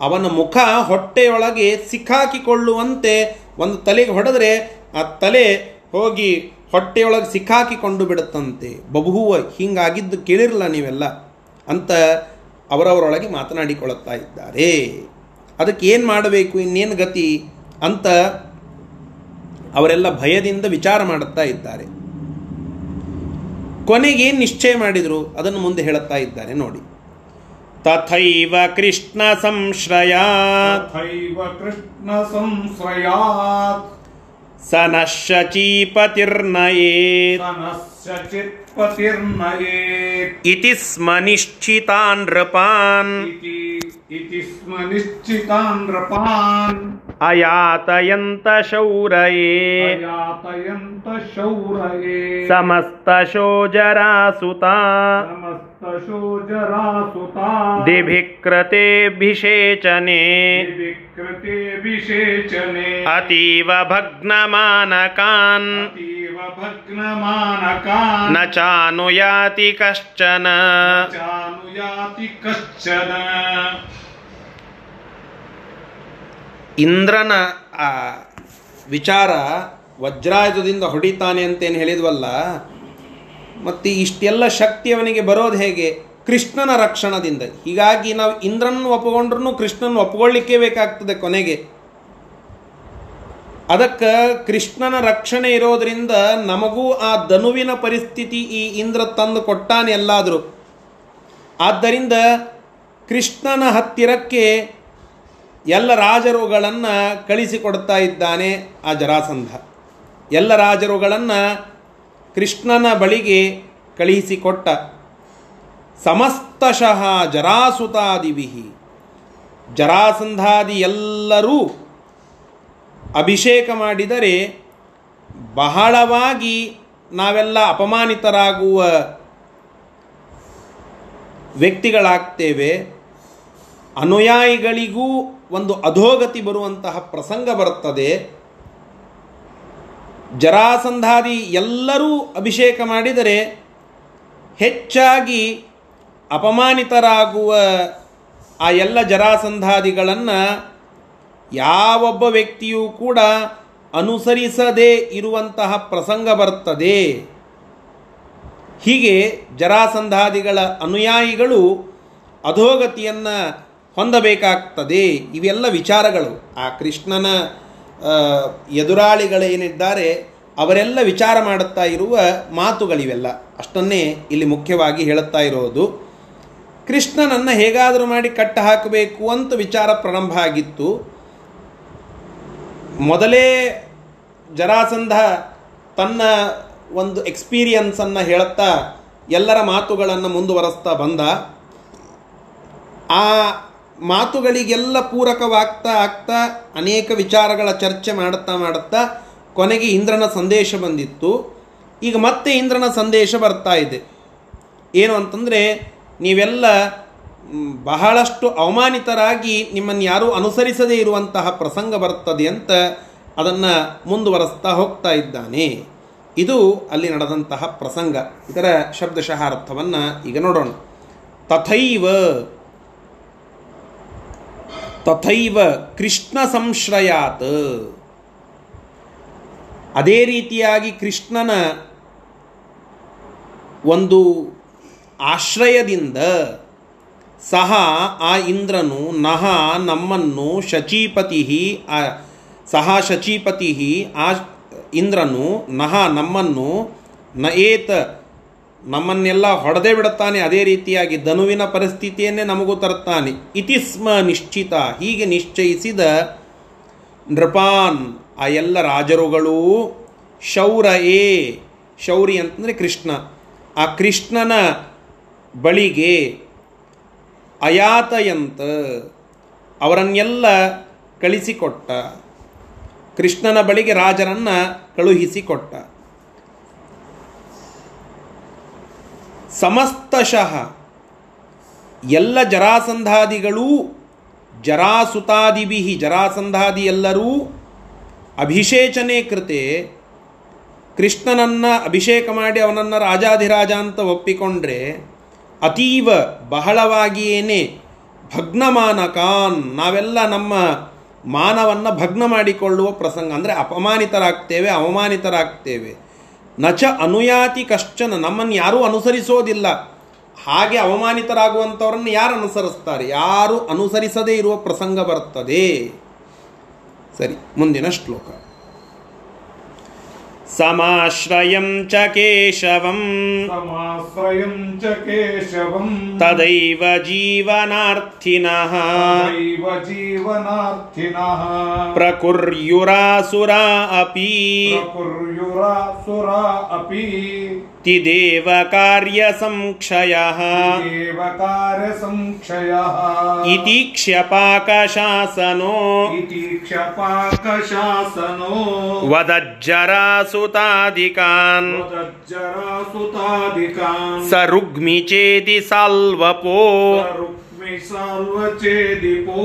[SPEAKER 1] ಅವನ ಮುಖ ಹೊಟ್ಟೆಯೊಳಗೆ ಸಿಕ್ಕಾಕಿಕೊಳ್ಳುವಂತೆ ಒಂದು ತಲೆಗೆ ಹೊಡೆದ್ರೆ ಆ ತಲೆ ಹೋಗಿ ಹೊಟ್ಟೆಯೊಳಗೆ ಸಿಕ್ಕಾಕಿಕೊಂಡು ಬಿಡುತ್ತಂತೆ. ಬಬುಹುವ ಹಿಂಗಾಗಿದ್ದು ಕೇಳಿರಲ್ಲ ನೀವೆಲ್ಲ. ಅಂತ ಅವರವರೊಳಗೆ ಮಾತನಾಡಿಕೊಳ್ಳುತ್ತಾ ಇದ್ದಾರೆ. ಅದಕ್ಕೆ ಏನು ಮಾಡಬೇಕು ಇನ್ನೇನು ಗತಿ ಅಂತ ಅವರೆಲ್ಲ ಭಯದಿಂದ ವಿಚಾರ ಮಾಡುತ್ತಾ ಇದ್ದಾರೆ. ಕೊನೆಗೇನು ನಿಶ್ಚಯ ಮಾಡಿದರು ಅದನ್ನು ಮುಂದೆ ಹೇಳುತ್ತಾ ಇದ್ದಾರೆ ನೋಡಿ. ತಥೈವ ಕೃಷ್ಣ
[SPEAKER 2] ಸಂಶ್ರಯಾತ್.
[SPEAKER 1] ತಥೈವ ಕೃಷ್ಣ
[SPEAKER 2] ಸಂಶ್ರಯಾತ್.
[SPEAKER 1] इति स्म निश्चितान् नृपान्
[SPEAKER 2] इति स्म निश्चितान् नृपान्
[SPEAKER 1] अयातयन्त शौरये
[SPEAKER 2] अयातयन्त शौरये
[SPEAKER 1] समस्तशोजरासुता
[SPEAKER 2] समस्तशोजरासुता
[SPEAKER 1] दिभिकृतेऽभिषेचने
[SPEAKER 2] विकृते विषेचने
[SPEAKER 1] अतीव भग्नमानकान्
[SPEAKER 2] अतीव भग्नमानकान्
[SPEAKER 1] न चानुयाति कश्चन
[SPEAKER 2] चानुयाति कश्चन
[SPEAKER 1] ಇಂದ್ರನ ಆ ವಿಚಾರ ವಜ್ರಾಯುಧದಿಂದ ಹೊಡಿತಾನೆ ಅಂತೇನು ಹೇಳಿದ್ವಲ್ಲ ಮತ್ತು ಇಷ್ಟೆಲ್ಲ ಶಕ್ತಿ ಅವನಿಗೆ ಬರೋದು ಹೇಗೆ ಕೃಷ್ಣನ ರಕ್ಷಣದಿಂದ ಹೀಗಾಗಿ ನಾವು ಇಂದ್ರನ ಒಪ್ಪಿಕೊಂಡ್ರೂ ಕೃಷ್ಣನ ಒಪ್ಕೊಳ್ಳಿಕ್ಕೆ ಬೇಕಾಗ್ತದೆ ಕೊನೆಗೆ ಅದಕ್ಕೆ ಕೃಷ್ಣನ ರಕ್ಷಣೆ ಇರೋದರಿಂದ ನಮಗೂ ಆ ಧನುವಿನ ಪರಿಸ್ಥಿತಿ ಈ ಇಂದ್ರ ತಂದು ಕೊಟ್ಟಾನೆ ಎಲ್ಲಾದರೂ. ಆದ್ದರಿಂದ ಕೃಷ್ಣನ ಹತ್ತಿರಕ್ಕೆ ಎಲ್ಲ ರಾಜರುಗಳನ್ನು ಕಳಿಸಿಕೊಡ್ತಾ ಇದ್ದಾನೆ ಆ ಜರಾಸಂಧ. ಎಲ್ಲ ರಾಜರುಗಳನ್ನು ಕೃಷ್ಣನ ಬಳಿಗೆ ಕಳುಹಿಸಿಕೊಟ್ಟ ಸಮಸ್ತಶಃ ಜರಾಸುತಾದಿವಿಹಿ ಜರಾಸಂಧಾದಿ ಎಲ್ಲರೂ ಅಭಿಷೇಕ ಮಾಡಿದರೆ ಬಹಳವಾಗಿ ನಾವೆಲ್ಲ ಅಪಮಾನಿತರಾಗುವ ವ್ಯಕ್ತಿಗಳಾಗ್ತೇವೆ. ಅನುಯಾಯಿಗಳಿಗೂ ಒಂದು ಅಧೋಗತಿ ಬರುವಂತಹ ಪ್ರಸಂಗ ಬರುತ್ತದೆ. ಜರಾಸಂಧಾದಿ ಎಲ್ಲರೂ ಅಭಿಷೇಕ ಮಾಡಿದರೆ ಹೆಚ್ಚಾಗಿ ಅಪಮಾನಿತರಾಗುವ ಆ ಎಲ್ಲ ಜರಾಸಂಧಾದಿಗಳನ್ನು ಯಾವೊಬ್ಬ ವ್ಯಕ್ತಿಯೂ ಕೂಡ ಅನುಸರಿಸದೇ ಇರುವಂತಹ ಪ್ರಸಂಗ ಬರ್ತದೆ. ಹೀಗೆ ಜರಾಸಂಧಾದಿಗಳ ಅನುಯಾಯಿಗಳು ಅಧೋಗತಿಯನ್ನು ಹೊಂದಬೇಕಾಗ್ತದೆ. ಇವೆಲ್ಲ ವಿಚಾರಗಳು. ಆ ಕೃಷ್ಣನ ಎದುರಾಳಿಗಳೇನಿದ್ದಾರೆ ಅವರೆಲ್ಲ ವಿಚಾರ ಮಾಡುತ್ತಾ ಇರುವ ಮಾತುಗಳಿವೆಲ್ಲ. ಅಷ್ಟನ್ನೇ ಇಲ್ಲಿ ಮುಖ್ಯವಾಗಿ ಹೇಳುತ್ತಾ ಇರೋದು. ಕೃಷ್ಣನನ್ನು ಹೇಗಾದರೂ ಮಾಡಿ ಕಟ್ಟ ಹಾಕಬೇಕು ಅಂತ ವಿಚಾರ ಪ್ರಾರಂಭ ಆಗಿತ್ತು. ಮೊದಲೇ ಜರಾಸಂಧ ತನ್ನ ಒಂದು ಎಕ್ಸ್ಪೀರಿಯನ್ಸನ್ನು ಹೇಳುತ್ತಾ ಎಲ್ಲರ ಮಾತುಗಳನ್ನು ಮುಂದುವರೆಸ್ತಾ ಬಂದ. ಆ ಮಾತುಗಳಿಗೆಲ್ಲ ಪೂರಕವಾಗ್ತಾ ಆಗ್ತಾ ಅನೇಕ ವಿಚಾರಗಳ ಚರ್ಚೆ ಮಾಡುತ್ತಾ ಮಾಡುತ್ತಾ ಕೊನೆಗೆ ಇಂದ್ರನ ಸಂದೇಶ ಬಂದಿತ್ತು. ಈಗ ಮತ್ತೆ ಇಂದ್ರನ ಸಂದೇಶ ಬರ್ತಾ ಇದೆ. ಏನು ಅಂತಂದರೆ ನೀವೆಲ್ಲ ಬಹಳಷ್ಟು ಅವಮಾನಿತರಾಗಿ ನಿಮ್ಮನ್ನು ಯಾರೂ ಅನುಸರಿಸದೇ ಇರುವಂತಹ ಪ್ರಸಂಗ ಬರ್ತದೆ ಅಂತ ಅದನ್ನು ಮುಂದುವರೆಸ್ತಾ ಹೋಗ್ತಾ ಇದ್ದಾನೆ. ಇದು ಅಲ್ಲಿ ನಡೆದಂತಹ ಪ್ರಸಂಗ. ಇದರ ಶಬ್ದಶಃ ಅರ್ಥವನ್ನು ಈಗ ನೋಡೋಣ. ತಥೈವ ತಥೈವ ಕೃಷ್ಣ ಸಂಶ್ರಯಾತ್. ಅದೇ ರೀತಿಯಾಗಿ ಕೃಷ್ಣನ ಒಂದು ಆಶ್ರಯದಿಂದ ಸಹ ಆ ಇಂದ್ರನು ನಹ ನಮ್ಮನ್ನು ಶಚೀಪತಿ ಸಹ ಶಚೀಪತಿ ಆ ಇಂದ್ರನು ನಹ ನಮ್ಮನ್ನು ನ ಏತ ನಮ್ಮನ್ನೆಲ್ಲ ಹೊಡೆದೇ ಬಿಡುತ್ತಾನೆ. ಅದೇ ರೀತಿಯಾಗಿ ಧನುವಿನ ಪರಿಸ್ಥಿತಿಯನ್ನೇ ನಮಗೂ ತರುತ್ತಾನೆ. ಇತಿ ಸ್ಮ ನಿಶ್ಚಿತ. ಹೀಗೆ ನಿಶ್ಚಯಿಸಿದ ನೃಪಾನ್, ಆ ಎಲ್ಲ ರಾಜರುಗಳು ಶೌರ ಏ, ಶೌರಿ ಅಂತಂದರೆ ಕೃಷ್ಣ. ಆ ಕೃಷ್ಣನ ಬಳಿಗೆ ಅಯಾತಯಂತ ಅವರನ್ನೆಲ್ಲ ಕಳಿಸಿಕೊಟ್ಟ. ಕೃಷ್ಣನ ಬಳಿಗೆ ರಾಜರನ್ನು ಕಳುಹಿಸಿಕೊಟ್ಟ. ಸಮಸ್ತಶಃ ಎಲ್ಲ ಜರಾಸಂಧಾದಿಗಳೂ ಜರಾಸುತಾದಿಭಿ ಜರಾಸಂಧಾದಿ ಎಲ್ಲರೂ ಅಭಿಷೇಚನೆ ಕೃತೆ ಕೃಷ್ಣನನ್ನು ಅಭಿಷೇಕ ಮಾಡಿ ಅವನನ್ನು ರಾಜಾಧಿರಾಜ ಅಂತ ಒಪ್ಪಿಕೊಂಡ್ರೆ ಅತೀವ ಬಹಳವಾಗಿಯೇನೆ ಭಗ್ನಮಾನಕಾನ್ ನಾವೆಲ್ಲ ನಮ್ಮ ಮಾನವನ್ನು ಭಗ್ನ ಮಾಡಿಕೊಳ್ಳುವ ಪ್ರಸಂಗ. ಅಂದರೆ ಅಪಮಾನಿತರಾಗ್ತೇವೆ, ಅವಮಾನಿತರಾಗ್ತೇವೆ. ನಚ ಅನುಯಾತಿ ಕಶ್ಚನ. ನಮ್ಮನ್ನು ಯಾರೂ ಅನುಸರಿಸೋದಿಲ್ಲ. ಹಾಗೆ ಅವಮಾನಿತರಾಗುವಂಥವ್ರನ್ನು ಯಾರು ಅನುಸರಿಸ್ತಾರೆ? ಯಾರು ಅನುಸರಿಸದೇ ಇರುವ ಪ್ರಸಂಗ ಬರ್ತದೆ. ಸರಿ, ಮುಂದಿನ ಶ್ಲೋಕ. समाश्रयं च केशवम्।
[SPEAKER 2] समाश्रयं च केशवम्।
[SPEAKER 1] तदैव जीवनार्थिनः।
[SPEAKER 2] तदैव जीवनार्थिनः।
[SPEAKER 1] प्रकुर्युरासुरा अपि।
[SPEAKER 2] प्रकुर्युरासुरा अपि।
[SPEAKER 1] ತಿದೇವ ಕಾರ್ಯ ಸಂಕ್ಷಯ
[SPEAKER 2] एव कार्यसंक्षयः
[SPEAKER 1] ಇತಿ ಕ್ಷಪಾಕ ಶಾಸನೋ
[SPEAKER 2] इति क्षपाकशासनो
[SPEAKER 1] ವದಜ್ಜರಾಸುತಾದಿಕಾನ್
[SPEAKER 2] वदज्जरासुतादिकान्
[SPEAKER 1] ಸ ರುಗ್ಮಿ ಚೇದಿ ಸಾಲ್ವಪೋ
[SPEAKER 2] रुक्मिसाल्वचेदिपो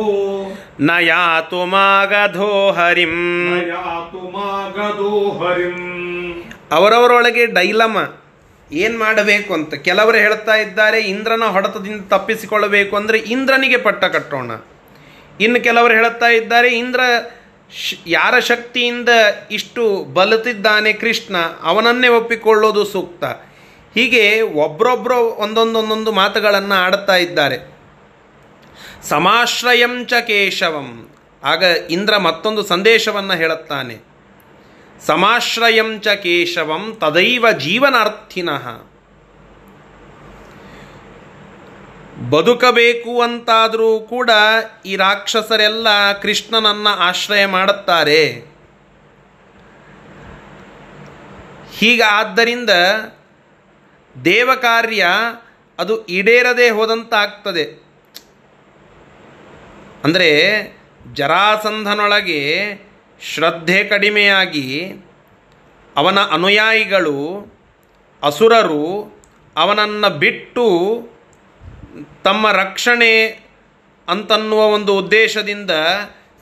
[SPEAKER 1] ನಯಾತು ಮಾಗಧೋ ಹರಿಂ
[SPEAKER 2] न यातु मागधो हरिम्
[SPEAKER 1] ಅವರವರೊಳಗೆ ಡೈಲಮ ಏನು ಮಾಡಬೇಕು ಅಂತ ಕೆಲವರು ಹೇಳ್ತಾ ಇದ್ದಾರೆ, ಇಂದ್ರನ ಹೊಡೆತದಿಂದ ತಪ್ಪಿಸಿಕೊಳ್ಳಬೇಕು ಅಂದರೆ ಇಂದ್ರನಿಗೆ ಪಟ್ಟ ಕಟ್ಟೋಣ. ಇನ್ನು ಕೆಲವರು ಹೇಳ್ತಾ ಇದ್ದಾರೆ, ಇಂದ್ರ ಯಾರ ಶಕ್ತಿಯಿಂದ ಇಷ್ಟು ಬಲತಿದ್ದಾನೆ ಕೃಷ್ಣ, ಅವನನ್ನೇ ಒಪ್ಪಿಕೊಳ್ಳೋದು ಸೂಕ್ತ. ಹೀಗೆ ಒಬ್ರೊಬ್ಬರು ಒಂದೊಂದು ಒಂದೊಂದು ಮಾತುಗಳನ್ನು ಆಡುತ್ತಾ ಇದ್ದಾರೆ. ಸಮಾಶ್ರಯಂ ಚ ಕೇಶವಂ. ಆಗ ಇಂದ್ರ ಮತ್ತೊಂದು ಸಂದೇಶವನ್ನು ಹೇಳುತ್ತಾನೆ. ಸಮಾಶ್ರಯಂ ಚ ಕೇಶವಂ ತದೈವ ಜೀವನಾರ್ಥಿನಃ. ಬದುಕಬೇಕು ಅಂತಾದರೂ ಕೂಡ ಈ ರಾಕ್ಷಸರೆಲ್ಲ ಕೃಷ್ಣನನ್ನು ಆಶ್ರಯ ಮಾಡುತ್ತಾರೆ. ಹೀಗ ಆದ್ದರಿಂದ ದೇವಕಾರ್ಯ ಅದು ಈಡೇರದೆ ಹೋದಂತಾಗ್ತದೆ. ಅಂದರೆ ಜರಾಸಂಧನೊಳಗೆ ಶ್ರದ್ಧೆ ಕಡಿಮೆಯಾಗಿ ಅವನ ಅನುಯಾಯಿಗಳು, ಅಸುರರು, ಅವನನ್ನು ಬಿಟ್ಟು ತಮ್ಮ ರಕ್ಷಣೆ ಅಂತನ್ನುವ ಒಂದು ಉದ್ದೇಶದಿಂದ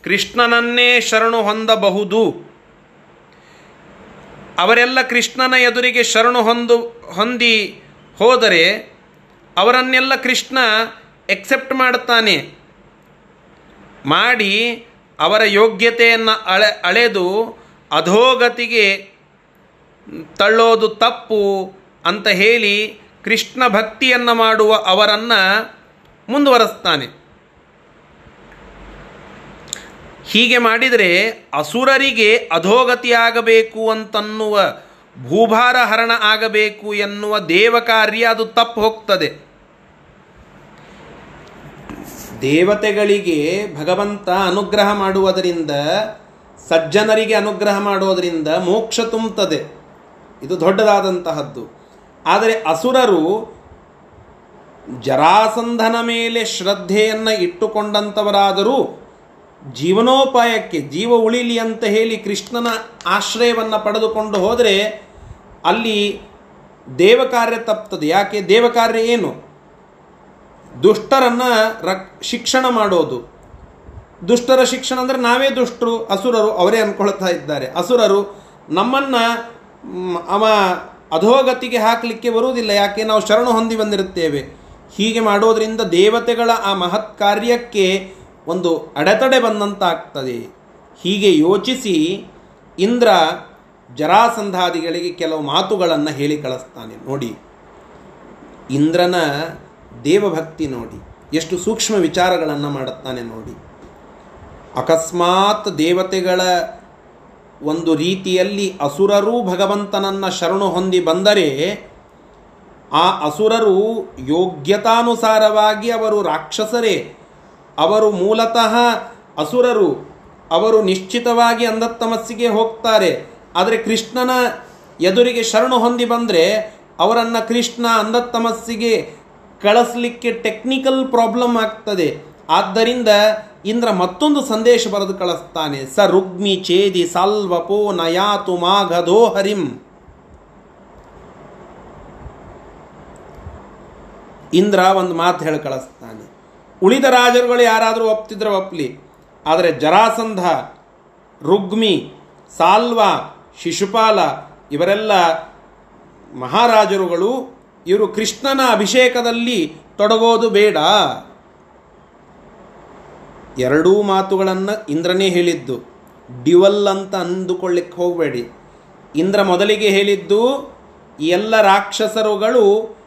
[SPEAKER 1] ಕೃಷ್ಣನನ್ನೇ ಶರಣು ಹೊಂದಬಹುದು. ಅವರೆಲ್ಲ ಕೃಷ್ಣನ ಎದುರಿಗೆ ಶರಣು ಹೊಂದು, ಹೊಂದಿ ಹೋದರೆ ಅವರನ್ನೆಲ್ಲ ಕೃಷ್ಣ ಎಕ್ಸೆಪ್ಟ್ ಮಾಡುತ್ತಾನೆ. ಮಾಡಿ ಅವರ ಯೋಗ್ಯತೆಯನ್ನು ಅಳೆ, ಅಳೆದು ಅಧೋಗತಿಗೆ ತಳ್ಳೋದು ತಪ್ಪು ಅಂತ ಹೇಳಿ ಕೃಷ್ಣ ಭಕ್ತಿಯನ್ನು ಮಾಡುವ ಅವರನ್ನು ಮುಂದುವರೆಸ್ತಾನೆ. ಹೀಗೆ ಮಾಡಿದರೆ ಅಸುರರಿಗೆ ಅಧೋಗತಿಯಾಗಬೇಕು ಅಂತನ್ನುವ ಭೂಭಾರ ಹರಣ ಆಗಬೇಕು ಎನ್ನುವ ದೇವ ಕಾರ್ಯ ಅದು ತಪ್ಪು ಹೋಗ್ತದೆ. ದೇವತೆಗಳಿಗೆ ಭಗವಂತ ಅನುಗ್ರಹ ಮಾಡುವುದರಿಂದ, ಸಜ್ಜನರಿಗೆ ಅನುಗ್ರಹ ಮಾಡುವುದರಿಂದ ಮೋಕ್ಷ ತುಂಬುತ್ತದೆ. ಇದು ದೊಡ್ಡದಾದಂತಹದ್ದು. ಆದರೆ ಅಸುರರು ಜರಾಸಂಧನ ಮೇಲೆ ಶ್ರದ್ಧೆಯನ್ನು ಇಟ್ಟುಕೊಂಡಂಥವರಾದರೂ ಜೀವನೋಪಾಯಕ್ಕೆ, ಜೀವ ಉಳಿಲಿ ಅಂತ ಹೇಳಿ ಕೃಷ್ಣನ ಆಶ್ರಯವನ್ನು ಪಡೆದುಕೊಂಡು ಹೋದರೆ ಅಲ್ಲಿ ದೇವಕಾರ್ಯ ತಪ್ತದೆ. ಯಾಕೆ? ದೇವಕಾರ್ಯ ಏನು? ದುಷ್ಟರನ್ನು ರಕ್ ಶಿಕ್ಷಣ ಮಾಡೋದು. ದುಷ್ಟರ ಶಿಕ್ಷಣ ಅಂದರೆ ನಾವೇ ದುಷ್ಟರು, ಅಸುರರು ಅವರೇ ಅಂದ್ಕೊಳ್ತಾ ಇದ್ದಾರೆ. ಅಸುರರು ನಮ್ಮನ್ನು ಅವ ಅಧೋಗತಿಗೆ ಹಾಕಲಿಕ್ಕೆ ಬರುವುದಿಲ್ಲ, ಯಾಕೆ ನಾವು ಶರಣು ಹೊಂದಿ ಬಂದಿರುತ್ತೇವೆ. ಹೀಗೆ ಮಾಡೋದರಿಂದ ದೇವತೆಗಳ ಆ ಮಹತ್ ಕಾರ್ಯಕ್ಕೆ ಒಂದು ಅಡೆತಡೆ ಬಂದಂತಾಗ್ತದೆ. ಹೀಗೆ ಯೋಚಿಸಿ ಇಂದ್ರ ಜರಾಸಂಧಾದಿಗಳಿಗೆ ಕೆಲವು ಮಾತುಗಳನ್ನು ಹೇಳಿ ಕಳಿಸ್ತಾನೆ. ನೋಡಿ, ಇಂದ್ರನ ದೇವಭಕ್ತಿ ನೋಡಿ. ಎಷ್ಟು ಸೂಕ್ಷ್ಮ ವಿಚಾರಗಳನ್ನು ಮಾಡುತ್ತಾನೆ ನೋಡಿ. ಅಕಸ್ಮಾತ್ ದೇವತೆಗಳ ಒಂದು ರೀತಿಯಲ್ಲಿ ಅಸುರರೂ ಭಗವಂತನನ್ನು ಶರಣು ಹೊಂದಿ ಬಂದರೆ, ಆ ಅಸುರರು ಯೋಗ್ಯತಾನುಸಾರವಾಗಿ ಅವರು ರಾಕ್ಷಸರೇ, ಅವರು ಮೂಲತಃ ಅಸುರರು, ಅವರು ನಿಶ್ಚಿತವಾಗಿ ಅಂಧತ್ತಮಸ್ಸಿಗೆ ಹೋಗ್ತಾರೆ. ಆದರೆ ಕೃಷ್ಣನ ಎದುರಿಗೆ ಶರಣು ಹೊಂದಿ ಬಂದರೆ, ಅವರನ್ನು ಕೃಷ್ಣ ಅಂಧತ್ತಮಸ್ಸಿಗೆ ಕಳಿಸ್ಲಿಕ್ಕೆ ಟೆಕ್ನಿಕಲ್ ಪ್ರಾಬ್ಲಮ್ ಆಗ್ತದೆ. ಆದ್ದರಿಂದ ಇಂದ್ರ ಮತ್ತೊಂದು ಸಂದೇಶ ಬರೆದು ಕಳಿಸ್ತಾನೆ. ಸ ರುಗ್ಮಿ ಚೇದಿ ಸಾಲ್ವಪೋ ನಯಾತು ಮಾಘದೋ ಹರಿಂ. ಇಂದ್ರ ಒಂದು ಮಾತು ಹೇಳಿ ಕಳಿಸ್ತಾನೆ. ಉಳಿದ ರಾಜರುಗಳು ಯಾರಾದರೂ ಒಪ್ತಿದ್ರೆ ಒಪ್ಲಿ. ಆದರೆ ಜರಾಸಂಧ, ರುಗ್ಮಿ, ಸಾಲ್ವ, ಶಿಶುಪಾಲ ಇವರೆಲ್ಲ ಮಹಾರಾಜರುಗಳು ಇವರು ಕೃಷ್ಣನ ಅಭಿಷೇಕದಲ್ಲಿ ತೊಡಗೋದು ಬೇಡ. ಎರಡೂ ಮಾತುಗಳನ್ನು ಇಂದ್ರನೇ ಹೇಳಿದ್ದು. ಡ್ಯುವಲ್ ಅಂತ ಅಂದುಕೊಳ್ಳಿಕ್ಕೆ ಹೋಗಬೇಡಿ. ಇಂದ್ರ ಮೊದಲಿಗೆ ಹೇಳಿದ್ದು ಎಲ್ಲ ರಾಕ್ಷಸರುಗಳು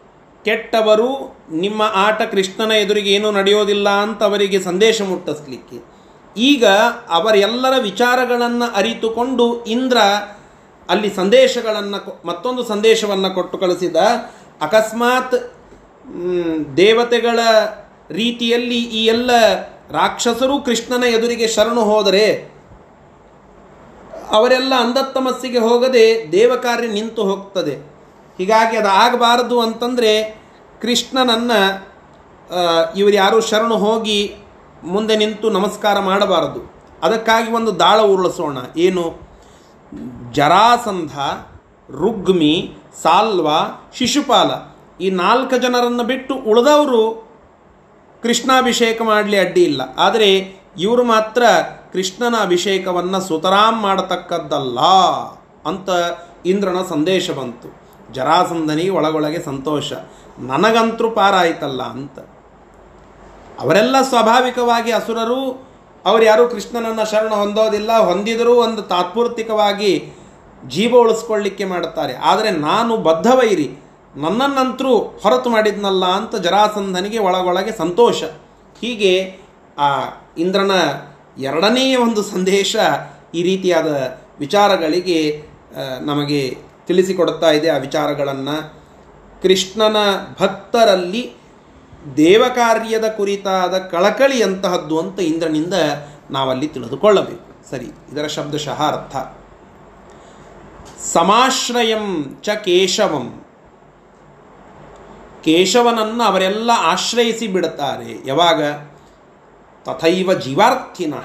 [SPEAKER 1] ಕೆಟ್ಟವರು, ನಿಮ್ಮ ಆಟ ಕೃಷ್ಣನ ಎದುರಿಗೆ ಏನೂ ನಡೆಯೋದಿಲ್ಲ ಅಂತ ಅವರಿಗೆ ಸಂದೇಶ ಮುಟ್ಟಿಸ್ಲಿಕ್ಕೆ. ಈಗ ಅವರೆಲ್ಲರ ವಿಚಾರಗಳನ್ನು ಅರಿತುಕೊಂಡು ಇಂದ್ರ ಅಲ್ಲಿ ಸಂದೇಶಗಳನ್ನು ಮತ್ತೊಂದು ಸಂದೇಶವನ್ನು ಕೊಟ್ಟು ಕಳಿಸಿದ ಅಕಸ್ಮಾತ್ ದೇವತೆಗಳ ರೀತಿಯಲ್ಲಿ ಈ ಎಲ್ಲ ರಾಕ್ಷಸರು ಕೃಷ್ಣನ ಎದುರಿಗೆ ಶರಣು ಹೋದರೆ, ಅವರೆಲ್ಲ ಅಂಧತ್ತಮಸ್ಸಿಗೆ ಹೋಗದೆ ದೇವಕಾರ್ಯ ನಿಂತು ಹೋಗ್ತದೆ. ಹೀಗಾಗಿ ಅದು ಆಗಬಾರದು ಅಂತಂದರೆ ಕೃಷ್ಣನನ್ನು ಇವರು ಯಾರು ಶರಣು ಹೋಗಿ ಮುಂದೆ ನಿಂತು ನಮಸ್ಕಾರ ಮಾಡಬಾರದು. ಅದಕ್ಕಾಗಿ ಒಂದು ದಾಳ ಉರುಳಿಸೋಣ. ಏನು? ಜರಾಸಂಧ ರುಗ್ಮಿ, ಸಾಲ್ವ, ಶಿಶುಪಾಲ. ಈ ನಾಲ್ಕು ಜನರನ್ನು ಬಿಟ್ಟು ಉಳಿದವರು ಕೃಷ್ಣಾಭಿಷೇಕ ಮಾಡಲಿ ಅಡ್ಡಿ ಇಲ್ಲ. ಆದರೆ ಇವರು ಮಾತ್ರ ಕೃಷ್ಣನ ಅಭಿಷೇಕವನ್ನು ಸುತರಾಮ್ ಮಾಡತಕ್ಕದ್ದಲ್ಲ ಅಂತ ಇಂದ್ರನ ಸಂದೇಶ ಬಂತು. ಜರಾಸಂದನಿಗೆ ಒಳಗೊಳಗೆ ಸಂತೋಷ. ನನಗಂತರೂ ಪಾರಾಯಿತಲ್ಲ ಅಂತ. ಅವರೆಲ್ಲ ಸ್ವಾಭಾವಿಕವಾಗಿ ಅಸುರರು, ಅವರು ಯಾರೂ ಕೃಷ್ಣನನ್ನು ಶರಣ ಹೊಂದೋದಿಲ್ಲ, ಹೊಂದಿದರೂ ಒಂದು ತಾತ್ಪೂರ್ತಿಕವಾಗಿ ಜೀವ ಉಳಿಸ್ಕೊಳ್ಳಿಕ್ಕೆ ಮಾಡುತ್ತಾರೆ. ಆದರೆ ನಾನು ಬದ್ಧವೈರಿ. ನನ್ನನ್ನಂತರೂ ಹೊರತು ಮಾಡಿದ್ನಲ್ಲ ಅಂತ ಜರಾಸಂಧನಿಗೆ ಒಳಗೊಳಗೆ ಸಂತೋಷ. ಹೀಗೆ, ಆ, ಇಂದ್ರನ ಎರಡನೆಯ ಒಂದು ಸಂದೇಶ ಈ ರೀತಿಯಾದ ವಿಚಾರಗಳಿಗೆ ನಮಗೆ ತಿಳಿಸಿಕೊಡ್ತಾ ಇದೆ ಆ ವಿಚಾರಗಳನ್ನು. ಕೃಷ್ಣನ ಭಕ್ತರಲ್ಲಿ ದೇವಕಾರ್ಯದ ಕುರಿತಾದ ಕಳಕಳಿಯಂತಹದ್ದು ಅಂತ ಇಂದ್ರನಿಂದ ನಾವಲ್ಲಿ ತಿಳಿದುಕೊಳ್ಳಬೇಕು. ಸರಿ, ಇದರ ಶಬ್ದಶಃ ಅರ್ಥ. ಸಮಾಶ್ರಯಂ ಚ ಕೇಶವಂ. ಕೇಶವನನ್ನು ಅವರೆಲ್ಲ ಆಶ್ರಯಿಸಿ ಬಿಡುತ್ತಾರೆ. ಯಾವಾಗ? ತಥೈವ ಜೀವಾರ್ಥಿನಃ.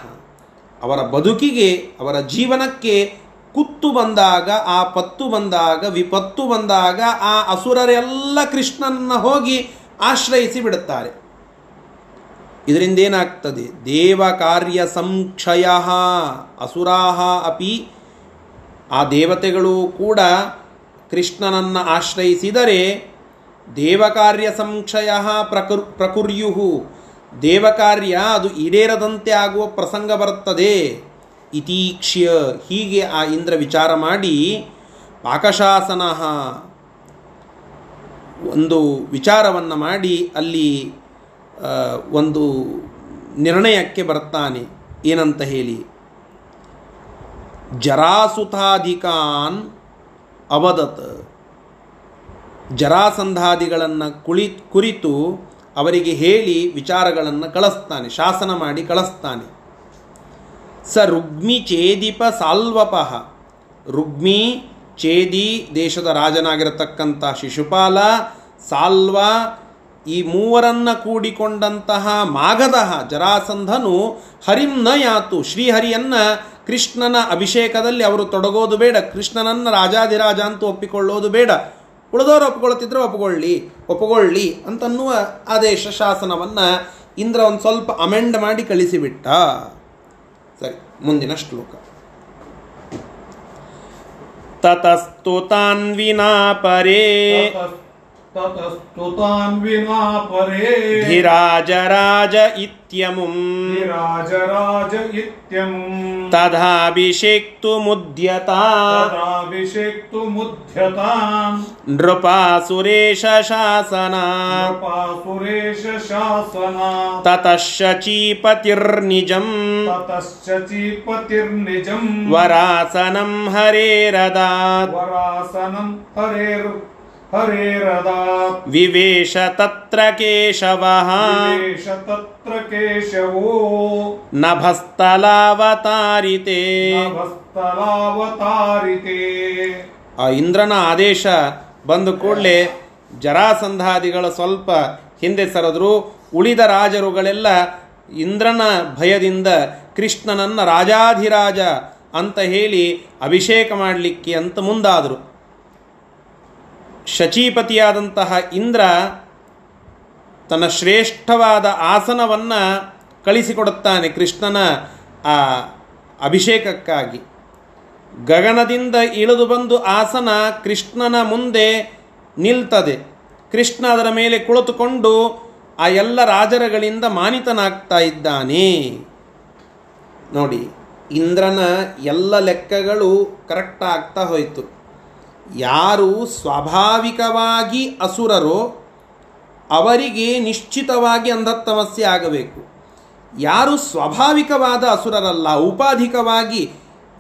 [SPEAKER 1] ಅವರ ಬದುಕಿಗೆ, ಅವರ ಜೀವನಕ್ಕೆ ಕುತ್ತು ಬಂದಾಗ, ಆ ಪತ್ತು ಬಂದಾಗ, ವಿಪತ್ತು ಬಂದಾಗ, ಆ ಅಸುರರೆಲ್ಲ ಕೃಷ್ಣನ ಹೋಗಿ ಆಶ್ರಯಿಸಿ ಬಿಡುತ್ತಾರೆ. ಇದರಿಂದ ಏನಾಗ್ತದೆ ದೇವ ಕಾರ್ಯ ಸಂಕ್ಷಯ ಅಸುರಾಹ ಅಪಿ ಆ ದೇವತೆಗಳು ಕೂಡ ಕೃಷ್ಣನನ್ನು ಆಶ್ರಯಿಸಿದರೆ ದೇವಕಾರ್ಯ ಸಂಕ್ಷಯ ಪ್ರಕುರ್ ಪ್ರಕುರ್ಯು ದೇವಕಾರ್ಯ ಅದು ಈಡೇರದಂತೆ ಆಗುವ ಪ್ರಸಂಗ ಬರುತ್ತದೆ. ಇತೀಕ್ಷ್ಯ ಹೀಗೆ ಆ ಇಂದ್ರ ವಿಚಾರ ಮಾಡಿ ಪಾಕಶಾಸನ ಒಂದು ವಿಚಾರವನ್ನು ಮಾಡಿ ಅಲ್ಲಿ ಒಂದು ನಿರ್ಣಯಕ್ಕೆ ಬರ್ತಾನೆ. ಏನಂತ ಹೇಳಿ? ಜರಾಸುತಾಧಿಕಾನ್ ಅವದತ್. ಜರಾಸಂಧಾದಿಗಳನ್ನು ಕುಳಿ, ಕುರಿತು ಅವರಿಗೆ ಹೇಳಿ ವಿಚಾರಗಳನ್ನು ಕಳಿಸ್ತಾನೆ, ಶಾಸನ ಮಾಡಿ ಕಳಿಸ್ತಾನೆ. ಸ ರುಗ್ಮಿ ಚೇದಿಪ ಸಾಲ್ವಪಃ. ರುಗ್ಮಿ ಚೇದಿ ದೇಶದ ರಾಜನಾಗಿರತಕ್ಕಂಥ ಶಿಶುಪಾಲ, ಸಾಲ್ವ, ಈ ಮೂವರನ್ನು ಕೂಡಿಕೊಂಡಂತಹ ಮಾಗದಃ ಜರಾಸಂಧನು ಹರಿಂ ಯಾತು ಶ್ರೀಹರಿಯನ್ನ ಕೃಷ್ಣನ ಅಭಿಷೇಕದಲ್ಲಿ ಅವರು ತೊಡಗೋದು ಬೇಡ, ಕೃಷ್ಣನನ್ನು ರಾಜಾಧಿರಾಜ ಅಂತ ಒಪ್ಪಿಕೊಳ್ಳೋದು ಬೇಡ. ಉಳಿದವರು ಒಪ್ಪಿಕೊಳ್ತಿದ್ರೆ ಒಪ್ಪಿಕೊಳ್ಳಿ ಒಪ್ಪಿಕೊಳ್ಳಿ ಅಂತನ್ನುವ ಆದೇಶ ಶಾಸನವನ್ನು ಇಂದ್ರ ಒಂದು ಸ್ವಲ್ಪ ಅಮೆಂಡ್ ಮಾಡಿ ಕಳಿಸಿಬಿಟ್ಟ. ಸರಿ, ಮುಂದಿನ ಶ್ಲೋಕ. ತತಸ್ತು ತಾನ್ವಿನಾ ಪರೇ.
[SPEAKER 2] ततस्तु तान् विना परे
[SPEAKER 1] धिराजराज इत्यमुम्
[SPEAKER 2] राजराज इत्यमुम्
[SPEAKER 1] तथाभिषेक्तुमुद्यता
[SPEAKER 2] तदाभिषेक्तुमुद्यताम्
[SPEAKER 1] नृपासुरेश शासना
[SPEAKER 2] नृपासुरेश शासना
[SPEAKER 1] ततश्चीपतिर्निजम्
[SPEAKER 2] ततश्च चीपतिर्निजम्
[SPEAKER 1] वरासनं हरेरदात्
[SPEAKER 2] वरासनम् हरेर् हरेरदात्
[SPEAKER 1] विवेश तत्र केशवः
[SPEAKER 2] विवेश तत्र केशवो
[SPEAKER 1] नभस्तलावतारिते
[SPEAKER 2] नभस्तलावतारिते
[SPEAKER 1] ಆ ಇಂದ್ರನ ಆದೇಶ ಬಂದ ಕೂಡಲೇ ಜರಾಸಂಧಾದಿಗಳು ಸ್ವಲ್ಪ ಹಿಂದೆ ಸರಿದ್ರು ಉಳಿದ ರಾಜರುಗಳೆಲ್ಲ ಇಂದ್ರನ ಭಯದಿಂದ ಕೃಷ್ಣನನ್ನ ರಾಜಾಧಿರಾಜ ಅಂತ ಹೇಳಿ ಅಭಿಷೇಕ ಮಾಡಲಿಕ್ಕೆ ಅಂತ ಮುಂದಾದರು ಶಚೀಪತಿಯಾದಂತಹ ಇಂದ್ರ ತನ್ನ ಶ್ರೇಷ್ಠವಾದ ಆಸನವನ್ನು ಕಳಿಸಿಕೊಡುತ್ತಾನೆ ಕೃಷ್ಣನ ಆ ಅಭಿಷೇಕಕ್ಕಾಗಿ. ಗಗನದಿಂದ ಇಳಿದು ಬಂದು ಆಸನ ಕೃಷ್ಣನ ಮುಂದೆ ನಿಲ್ತದೆ. ಕೃಷ್ಣ ಅದರ ಮೇಲೆ ಕುಳಿತುಕೊಂಡು ಆ ಎಲ್ಲ ರಾಜರಗಳಿಂದ ಮಾನಿತನಾಗ್ತಾ ಇದ್ದಾನೆ. ನೋಡಿ, ಇಂದ್ರನ ಎಲ್ಲ ಲೆಕ್ಕಗಳು ಕರೆಕ್ಟ್ ಆಗ್ತಾ ಹೋಯಿತು. ಯಾರು ಸ್ವಾಭಾವಿಕವಾಗಿ ಅಸುರರೋ ಅವರಿಗೆ ನಿಶ್ಚಿತವಾಗಿ ಅಂಧತ್ತಮಸ್ಯೆ ಆಗಬೇಕು. ಯಾರು ಸ್ವಾಭಾವಿಕವಾದ ಅಸುರರಲ್ಲ, ಉಪಾಧಿಕವಾಗಿ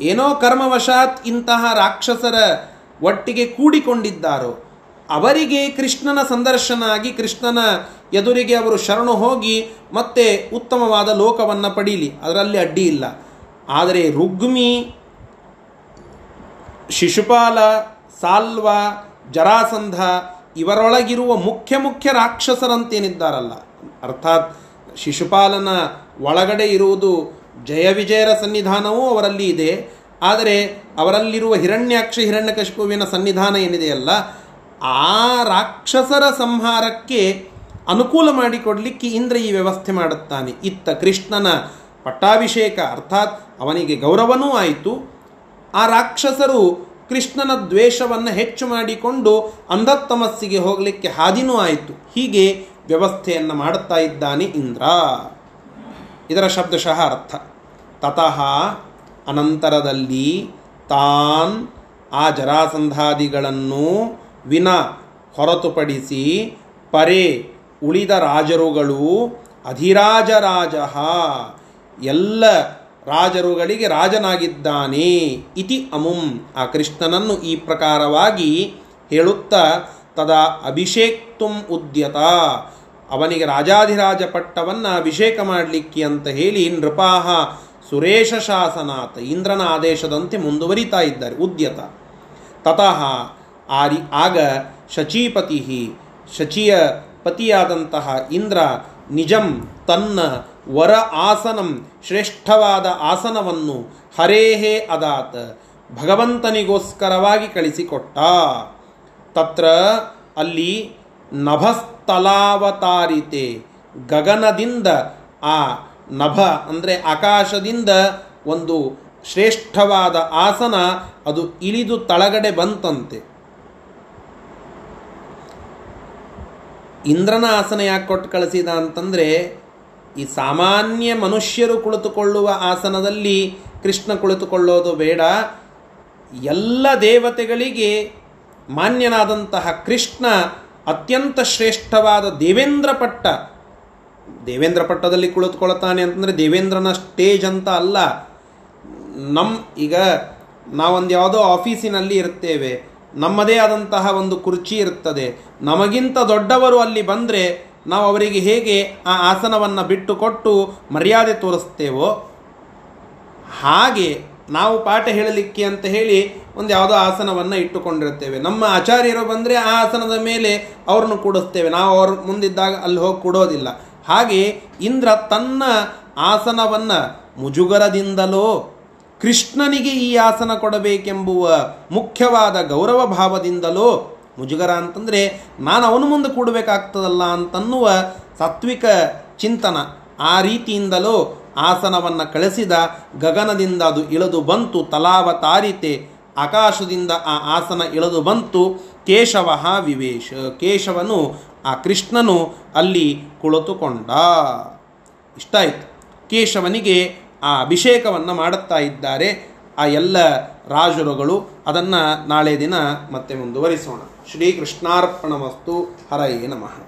[SPEAKER 1] ಏನೋ ಕರ್ಮವಶಾತ್ ಇಂತಹ ರಾಕ್ಷಸರ ಒಟ್ಟಿಗೆ ಕೂಡಿಕೊಂಡಿದ್ದಾರೋ, ಅವರಿಗೆ ಕೃಷ್ಣನ ಸಂದರ್ಶನ ಆಗಿ ಕೃಷ್ಣನ ಎದುರಿಗೆ ಅವರು ಶರಣು ಹೋಗಿ ಮತ್ತೆ ಉತ್ತಮವಾದ ಲೋಕವನ್ನು ಪಡೀಲಿ, ಅದರಲ್ಲಿ ಅಡ್ಡಿ ಇಲ್ಲ. ಆದರೆ ರುಗ್ಮಿ, ಶಿಶುಪಾಲ ಸಾಲ್ವ, ಜರಾಸಂಧ ಇವರೊಳಗಿರುವ ಮುಖ್ಯ ಮುಖ್ಯ ರಾಕ್ಷಸರಂತೇನಿದ್ದಾರಲ್ಲ? ಅರ್ಥಾತ್ ಶಿಶುಪಾಲನ ಒಳಗಡೆ ಇರುವುದು ಜಯ ವಿಜಯರ ಸನ್ನಿಧಾನವೂ ಅವರಲ್ಲಿ ಇದೆ. ಆದರೆ ಅವರಲ್ಲಿರುವ ಹಿರಣ್ಯಾಕ್ಷ ಹಿರಣ್ಯಕಶಿಪುವಿನ ಸನ್ನಿಧಾನ ಏನಿದೆಯಲ್ಲ, ಆ ರಾಕ್ಷಸರ ಸಂಹಾರಕ್ಕೆ ಅನುಕೂಲ ಮಾಡಿಕೊಡಲಿಕ್ಕೆ ಇಂದ್ರ ಈ ವ್ಯವಸ್ಥೆ ಮಾಡುತ್ತಾನೆ. ಇತ್ತ ಕೃಷ್ಣನ ಪಟ್ಟಾಭಿಷೇಕ, ಅರ್ಥಾತ್ ಅವನಿಗೆ ಗೌರವನೂ ಆಯಿತು. ಆ ರಾಕ್ಷಸರು ಕೃಷ್ಣನ ದ್ವೇಷವನ್ನು ಹೆಚ್ಚು ಮಾಡಿಕೊಂಡು ಅಂಧತ್ತಮಸ್ಸಿಗೆ ಹೋಗಲಿಕ್ಕೆ ಹಾದಿನೂ ಆಯಿತು. ಹೀಗೆ ವ್ಯವಸ್ಥೆಯನ್ನು ಮಾಡುತ್ತಾ ಇದ್ದಾನೆ ಇಂದ್ರ. ಇದರ ಶಬ್ದಶಃ ಅರ್ಥ. ತತಃ ಅನಂತರದಲ್ಲಿ ತಾನ್ ಆ ಜರಾಸಂಧಾದಿಗಳನ್ನು ವಿನ ಹೊರತುಪಡಿಸಿ ಪರೇ ಉಳಿದ ರಾಜರುಗಳು ಅಧಿರಾಜರಾಜ ಎಲ್ಲ ರಾಜರುಗಳಿಗೆ ರಾಜನಾಗಿದ್ದಾನೆ ಇತಿ ಅಮುಂ. ಆ ಕೃಷ್ಣನನ್ನು ಈ ಪ್ರಕಾರವಾಗಿ ಹೇಳುತ್ತಾ, ತದಾ ಅಭಿಷೇಕ್ತುಂ ಉದ್ಯತ. ಅವನಿಗೆ ರಾಜಾಧಿರಾಜ ಪಟ್ಟವನ್ನು ಅಭಿಷೇಕ ಮಾಡಲಿಕ್ಕೆ ಅಂತ ಹೇಳಿ ನೃಪಾಹ ಸುರೇಶ ಶಾಸನಾಥ ಇಂದ್ರನ ಆದೇಶದಂತೆ ಮುಂದುವರಿತಾ ಇದ್ದಾರೆ, ಉದ್ಯತ. ತತಃ ಆರಿ, ಆಗ ಶಚೀಪತಿ ಶಚಿಯ ಪತಿಯಾದಂತಹ ಇಂದ್ರ ನಿಜಂ ತನ್ನ ವರ ಆಸನಂ ಶ್ರೇಷ್ಠವಾದ ಆಸನವನ್ನು ಹರೇಹೇ ಅದಾತ್. ಭಗವಂತನಿಗೋಸ್ಕರವಾಗಿ ಕಳಿಸಿಕೊಟ್ಟ. ತತ್ರ ಅಲ್ಲಿ ನಭಸ್ಥಲಾವತಾರಿತೆ. ಗಗನದಿಂದ ಆ ನಭ ಅಂದರೆ ಆಕಾಶದಿಂದ ಒಂದು ಶ್ರೇಷ್ಠವಾದ ಆಸನ ಅದು ಇಳಿದು ತಳಗಡೆ ಬಂತಂತೆ. ಇಂದ್ರನ ಆಸನ ಯಾಕೆ ಕೊಟ್ಟು ಕಳಿಸಿದ ಅಂತಂದರೆ ಈ ಸಾಮಾನ್ಯ ಮನುಷ್ಯರು ಕುಳಿತುಕೊಳ್ಳುವ ಆಸನದಲ್ಲಿ ಕೃಷ್ಣ ಕುಳಿತುಕೊಳ್ಳೋದು ಬೇಡ. ಎಲ್ಲ ದೇವತೆಗಳಿಗೆ ಮಾನ್ಯನಾದಂತಹ ಕೃಷ್ಣ ಅತ್ಯಂತ ಶ್ರೇಷ್ಠವಾದ ದೇವೇಂದ್ರ ಪಟ್ಟ. ದೇವೇಂದ್ರ ಪಟ್ಟದಲ್ಲಿ ಕುಳಿತುಕೊಳ್ತಾನೆ ಅಂತಂದರೆ ದೇವೇಂದ್ರನ ಸ್ಟೇಜ್ ಅಂತ ಅಲ್ಲ. ನಮ್ಮ ಈಗ ನಾವೊಂದು ಯಾವುದೋ ಆಫೀಸಿನಲ್ಲಿ ಇರ್ತೇವೆ. ನಮ್ಮದೇ ಆದಂತಹ ಒಂದು ಕುರ್ಚಿ ಇರ್ತದೆ. ನಮಗಿಂತ ದೊಡ್ಡವರು ಅಲ್ಲಿ ಬಂದರೆ ನಾವು ಅವರಿಗೆ ಹೇಗೆ ಆ ಆಸನವನ್ನು ಬಿಟ್ಟುಕೊಟ್ಟು ಮರ್ಯಾದೆ ತೋರಿಸ್ತೇವೋ ಹಾಗೆ ನಾವು ಪಾಠ ಹೇಳಲಿಕ್ಕೆ ಅಂತ ಹೇಳಿ ಒಂದು ಯಾವುದೋ ಆಸನವನ್ನು ಇಟ್ಟುಕೊಂಡಿರ್ತೇವೆ. ನಮ್ಮ ಆಚಾರ್ಯರು ಬಂದರೆ ಆ ಆಸನದ ಮೇಲೆ ಅವ್ರನ್ನು ಕೂಡಿಸ್ತೇವೆ. ನಾವು ಅವ್ರ ಮುಂದಿದ್ದಾಗ ಅಲ್ಲಿ ಹೋಗಿ ಕೂಡೋದಿಲ್ಲ. ಹಾಗೆ ಇಂದ್ರ ತನ್ನ ಆಸನವನ್ನು ಮುಜುಗರದಿಂದಲೋ ಕೃಷ್ಣನಿಗೆ ಈ ಆಸನ ಕೊಡಬೇಕೆಂಬುವ ಮುಖ್ಯವಾದ ಗೌರವ ಭಾವದಿಂದಲೋ ಮುಜುಗರ ಅಂತಂದರೆ ನಾನು ಅವನ ಮುಂದೆ ಕೂಡಬೇಕಾಗ್ತದಲ್ಲ ಅಂತನ್ನುವ ಸಾತ್ವಿಕ ಚಿಂತನ. ಆ ರೀತಿಯಿಂದಲೋ ಆಸನವನ್ನು ಕಳಿಸಿದ ಗಗನದಿಂದ ಅದು ಇಳಿದು ಬಂತು ತಲಾವತಾರಿತೆ ಆಕಾಶದಿಂದ ಆ ಆಸನ ಇಳಿದು ಬಂತು, ಕೇಶವ ವಿವೇಶ, ಕೇಶವನು ಆ ಕೃಷ್ಣನು ಅಲ್ಲಿ ಕುಳಿತುಕೊಂಡ. ಇಷ್ಟ ಆಯಿತು. ಕೇಶವನಿಗೆ ಆ ಅಭಿಷೇಕವನ್ನು ಮಾಡುತ್ತಾ ಇದ್ದಾರೆ. ಆ ಎಲ್ಲ ರಾಜರುಗಳು ಅದನ್ನು ನಾಳೆ ದಿನ ಮತ್ತೆ ಮುಂದುವರಿಸೋಣ. ಶ್ರೀಕೃಷ್ಣಾರ್ಪಣ ವಸ್ತು ಹರಯೇ ನಮಃ.